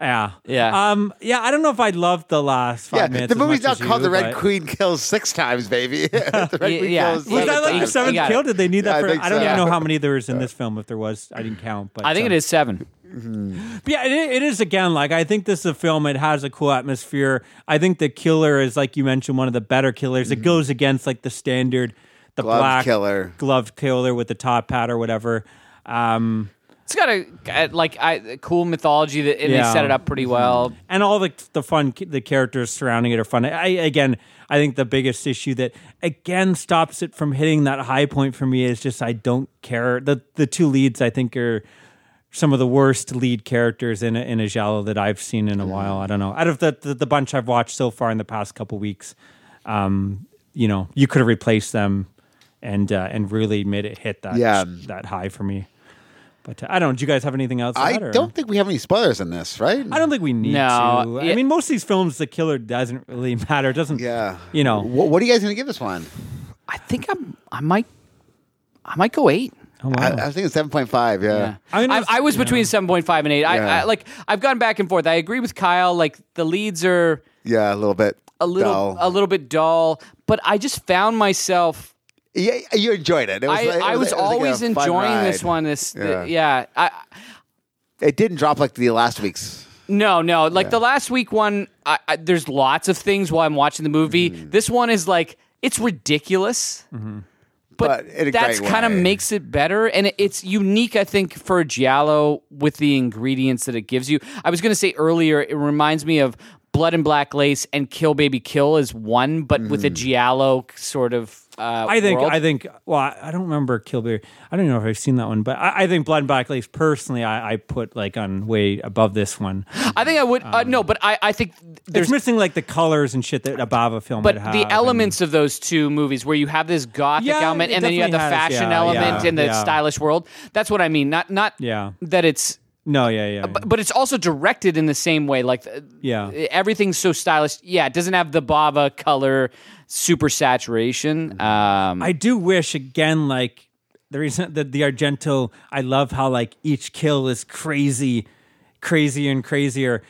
yeah, yeah Yeah. um yeah. I don't know if I loved the last five yeah. minutes. The movie's not called you, The Red but- Queen kills six times, baby. the Red Yeah, Queen yeah. kills Was that like the seventh kill? Did they need that? Yeah, I for, think I don't so. even know how many there was in this film. If there was, I didn't count. But I think um, it is seven. But yeah, it, it is again. Like I think this is a film. It has a cool atmosphere. I think the killer is like you mentioned, one of the better killers. It goes against like the standard, the black killer. gloved killer with the top hat or whatever. Um, It's got a, a like I, a cool mythology that and Yeah. they set it up pretty well. and all the the fun the characters surrounding it are fun. I again, I think the biggest issue that again stops it from hitting that high point for me is just I don't care. The the two leads I think are some of the worst lead characters in a, in a giallo that I've seen in a while. I don't know. Out of the, the the bunch I've watched so far in the past couple weeks, um, you know, you could have replaced them and uh, and really made it hit that Yeah. that high for me. But uh, I don't. know. Do you guys have anything else? I add, or- don't think we have any spoilers in this, right? I don't think we need No, to. yeah. I mean, most of these films, the killer doesn't really matter. It doesn't. Yeah. You know. Wh- what are you guys going to give this one? I think I'm I might I might go eight. Oh, wow. I, I was thinking seven point five. Yeah. Yeah. I I, mean, I, it's- was between seven point five and eight. I, Yeah. I like I've gone back and forth. I agree with Kyle. Like the leads are Yeah, a little bit. a little dull. a little bit dull, but I just found myself. Yeah, you enjoyed it. it was, I, it I was, it like a always fun enjoying this one. This the- Yeah. yeah. I, It didn't drop like the last week's. no, no. Like the last week one, I, I, there's lots of things while I'm watching the movie. Mm-hmm. This one is like it's ridiculous. But, But in that's kind of makes it better, and it, it's unique, I think, for a giallo with the ingredients that it gives you. I was going to say earlier, it reminds me of Blood and Black Lace and Kill Baby Kill is one, but with a Mm. giallo sort of. Uh, I think. world. I think. Well, I, I don't remember Kill Bill. I don't know if I've seen that one, but I, I think Blood and Black Lace personally, I, I put like on way above this one. I think I would. uh, no, but I, I think there's It's missing like the colors and shit that a Bava film But would have. the and- elements of those two movies, where you have this gothic Yeah, element and then you have the has, fashion yeah, element yeah, and the stylish world, that's what I mean. Not not Yeah. that it's. No, yeah, yeah, But, but it's also directed in the same way. Like, uh, Yeah. everything's so stylish. Yeah, it doesn't have the bava color, super saturation. Um, I do wish again, like the reason that the Argento, I love how like each kill is crazy, crazier and crazier.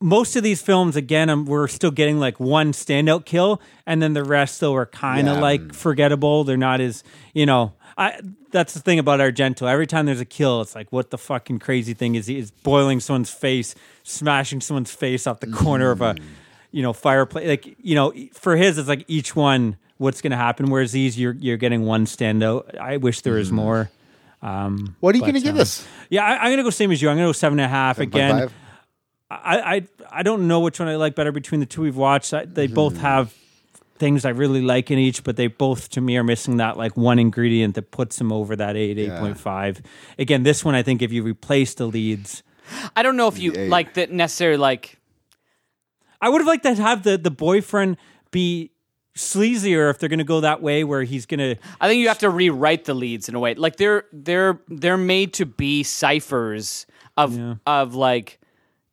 most of these films, again, um, we're still getting like one standout kill, and then the rest still are kind of Yeah. like forgettable. They're not as you know. I that's the thing about Argento. Every time there's a kill, it's like what the fucking crazy thing is he is boiling someone's face, smashing someone's face off the corner of a you know fireplace. Like you know, for his, it's like each one what's going to happen. Whereas these, you're you're getting one standout. I wish there was more. Um, What are you going to give um, this? Yeah, I, I'm going to go same as you. I'm going to go seven and a half again. I, I I don't know which one I like better between the two we've watched. I, they both have things I really like in each, but they both to me are missing that like one ingredient that puts them over that eight, eight point five. Again, this one I think if you replace the leads, I don't know if you Yeah. like that necessarily like I would have liked to have the the boyfriend be sleazier if they're going to go that way, where he's going to. I think you have to rewrite the leads in a way. Like they're they're they're made to be ciphers of Yeah. of like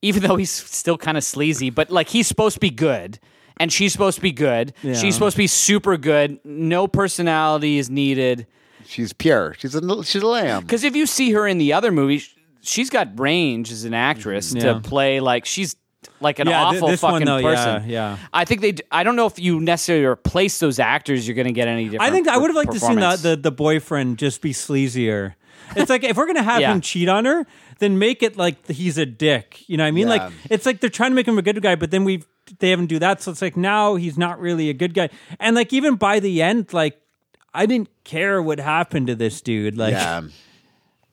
even though he's still kind of sleazy, but like he's supposed to be good and she's supposed to be good. Yeah. She's supposed to be super good. No personality is needed. She's pure. She's a she's a lamb. Because if you see her in the other movie, she's got range as an actress Yeah. to play like she's like an Yeah, th- awful one, fucking though, person. yeah. I think they. d- I don't know if you necessarily replace those actors, you're going to get any different. I think I would have liked to see the, the the boyfriend just be sleazier. It's like if we're gonna have Yeah. him cheat on her, then make it like he's a dick. You know what I mean? Yeah. Like it's like they're trying to make him a good guy, but then we they haven't do that. So it's like now he's not really a good guy. And like even by the end, like I didn't care what happened to this dude. Like Yeah.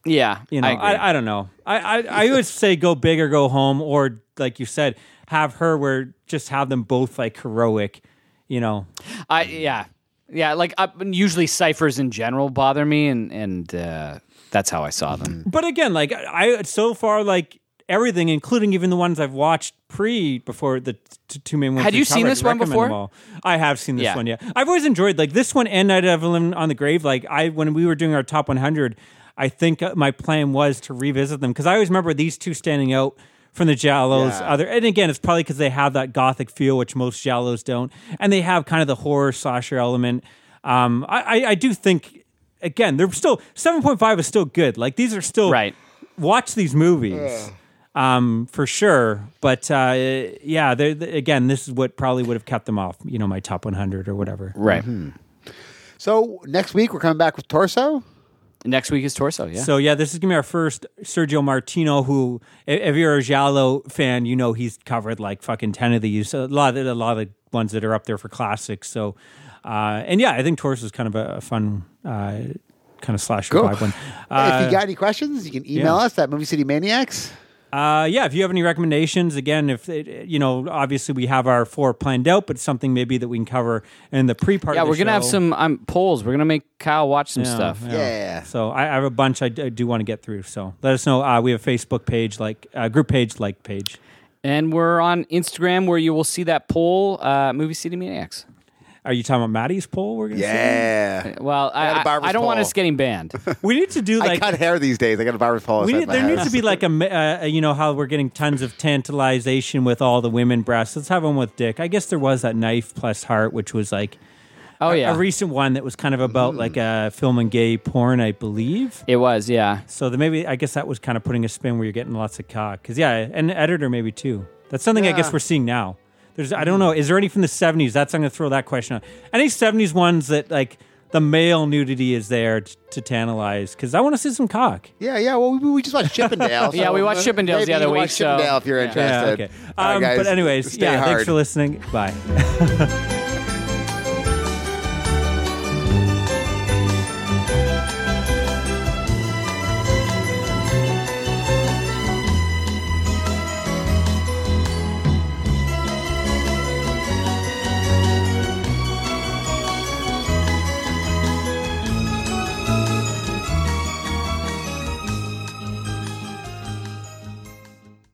Yeah, you know, I. I, I, don't know. I, I I would say go big or go home, or like you said, have her where just have them both like heroic. You know, I yeah, yeah. Like uh, usually ciphers in general bother me, and and uh, that's how I saw them. But again, like I so far like everything, including even the ones I've watched pre before the t- two main ones. Had we you seen covered, this one recommend before? them all. I have seen this Yeah. one. Yeah, I've always enjoyed like this one and Night of Evelyn on the Grave. Like I when we were doing our top 100, I think uh, my plan was to revisit them because I always remember these two standing out. From the giallos, Yeah. other and again, it's probably because they have that gothic feel, which most giallos don't, and they have kind of the horror slasher element. Um, I, I, I do think again, they're still seven point five is still good. Like these are still Right. watch these movies um, for sure. But uh, yeah, they're, they- again, this is what probably would have kept them off. You know, my top 100 or whatever. Right. So next week we're coming back with Torso. Next week is Torso. Yeah. So yeah, this is gonna be our first Sergio Martino. Who, if you're a Giallo fan, you know he's covered like fucking ten of these. A lot of a lot of the ones that are up there for classics. So, uh, and yeah, I think Torso is kind of a, a fun. Uh, Kind of slash Cool. vibe one. if Uh, you got any questions, you can email yeah. us at Movie City Maniacs. Uh, yeah, if you have any recommendations, again, if it, you know, obviously we have our four planned out, but something maybe that we can cover in the pre-part. yeah, of the we're gonna have some um, polls. We're gonna make Kyle watch some Yeah, stuff. Yeah. So I, I have a bunch I, d- I do want to get through. So let us know. Uh, we have a Facebook page, like uh, group page, like page. And we're on Instagram where you will see that poll, uh, Movie City Maniacs. Are you talking about Maddie's poll? We're gonna see? Yeah. Uh, well, I, got a I, barber's I don't want us getting banned. We need to do like I like cut hair these days. I got a barber's pole. we need, there needs to be like a uh, uh, you know how we're getting tons of tantalization with all the women breasts. Let's have one with Dick. I guess there was that knife plus heart, which was like Oh yeah, a recent one that was kind of about mm. like uh, a film and gay porn, I believe. it was. Yeah. So the maybe I guess that was kind of putting a spin where you're getting lots of cock. Because yeah, and editor maybe too. That's something I guess we're seeing now. There's I don't know. Is there any from the '70s? That's I'm going to throw that question out. Any '70s ones that like the male nudity is there t- to tantalize? Because I want to see some cock. Yeah, yeah. Well, we, we just watched Chippendale. Yeah, so we watched Chippendales the other week, Watch so- Chippendale if you're Yeah. interested. Yeah, okay. All right, Um, guys, but anyways, stay yeah. hard. Thanks for listening. Bye.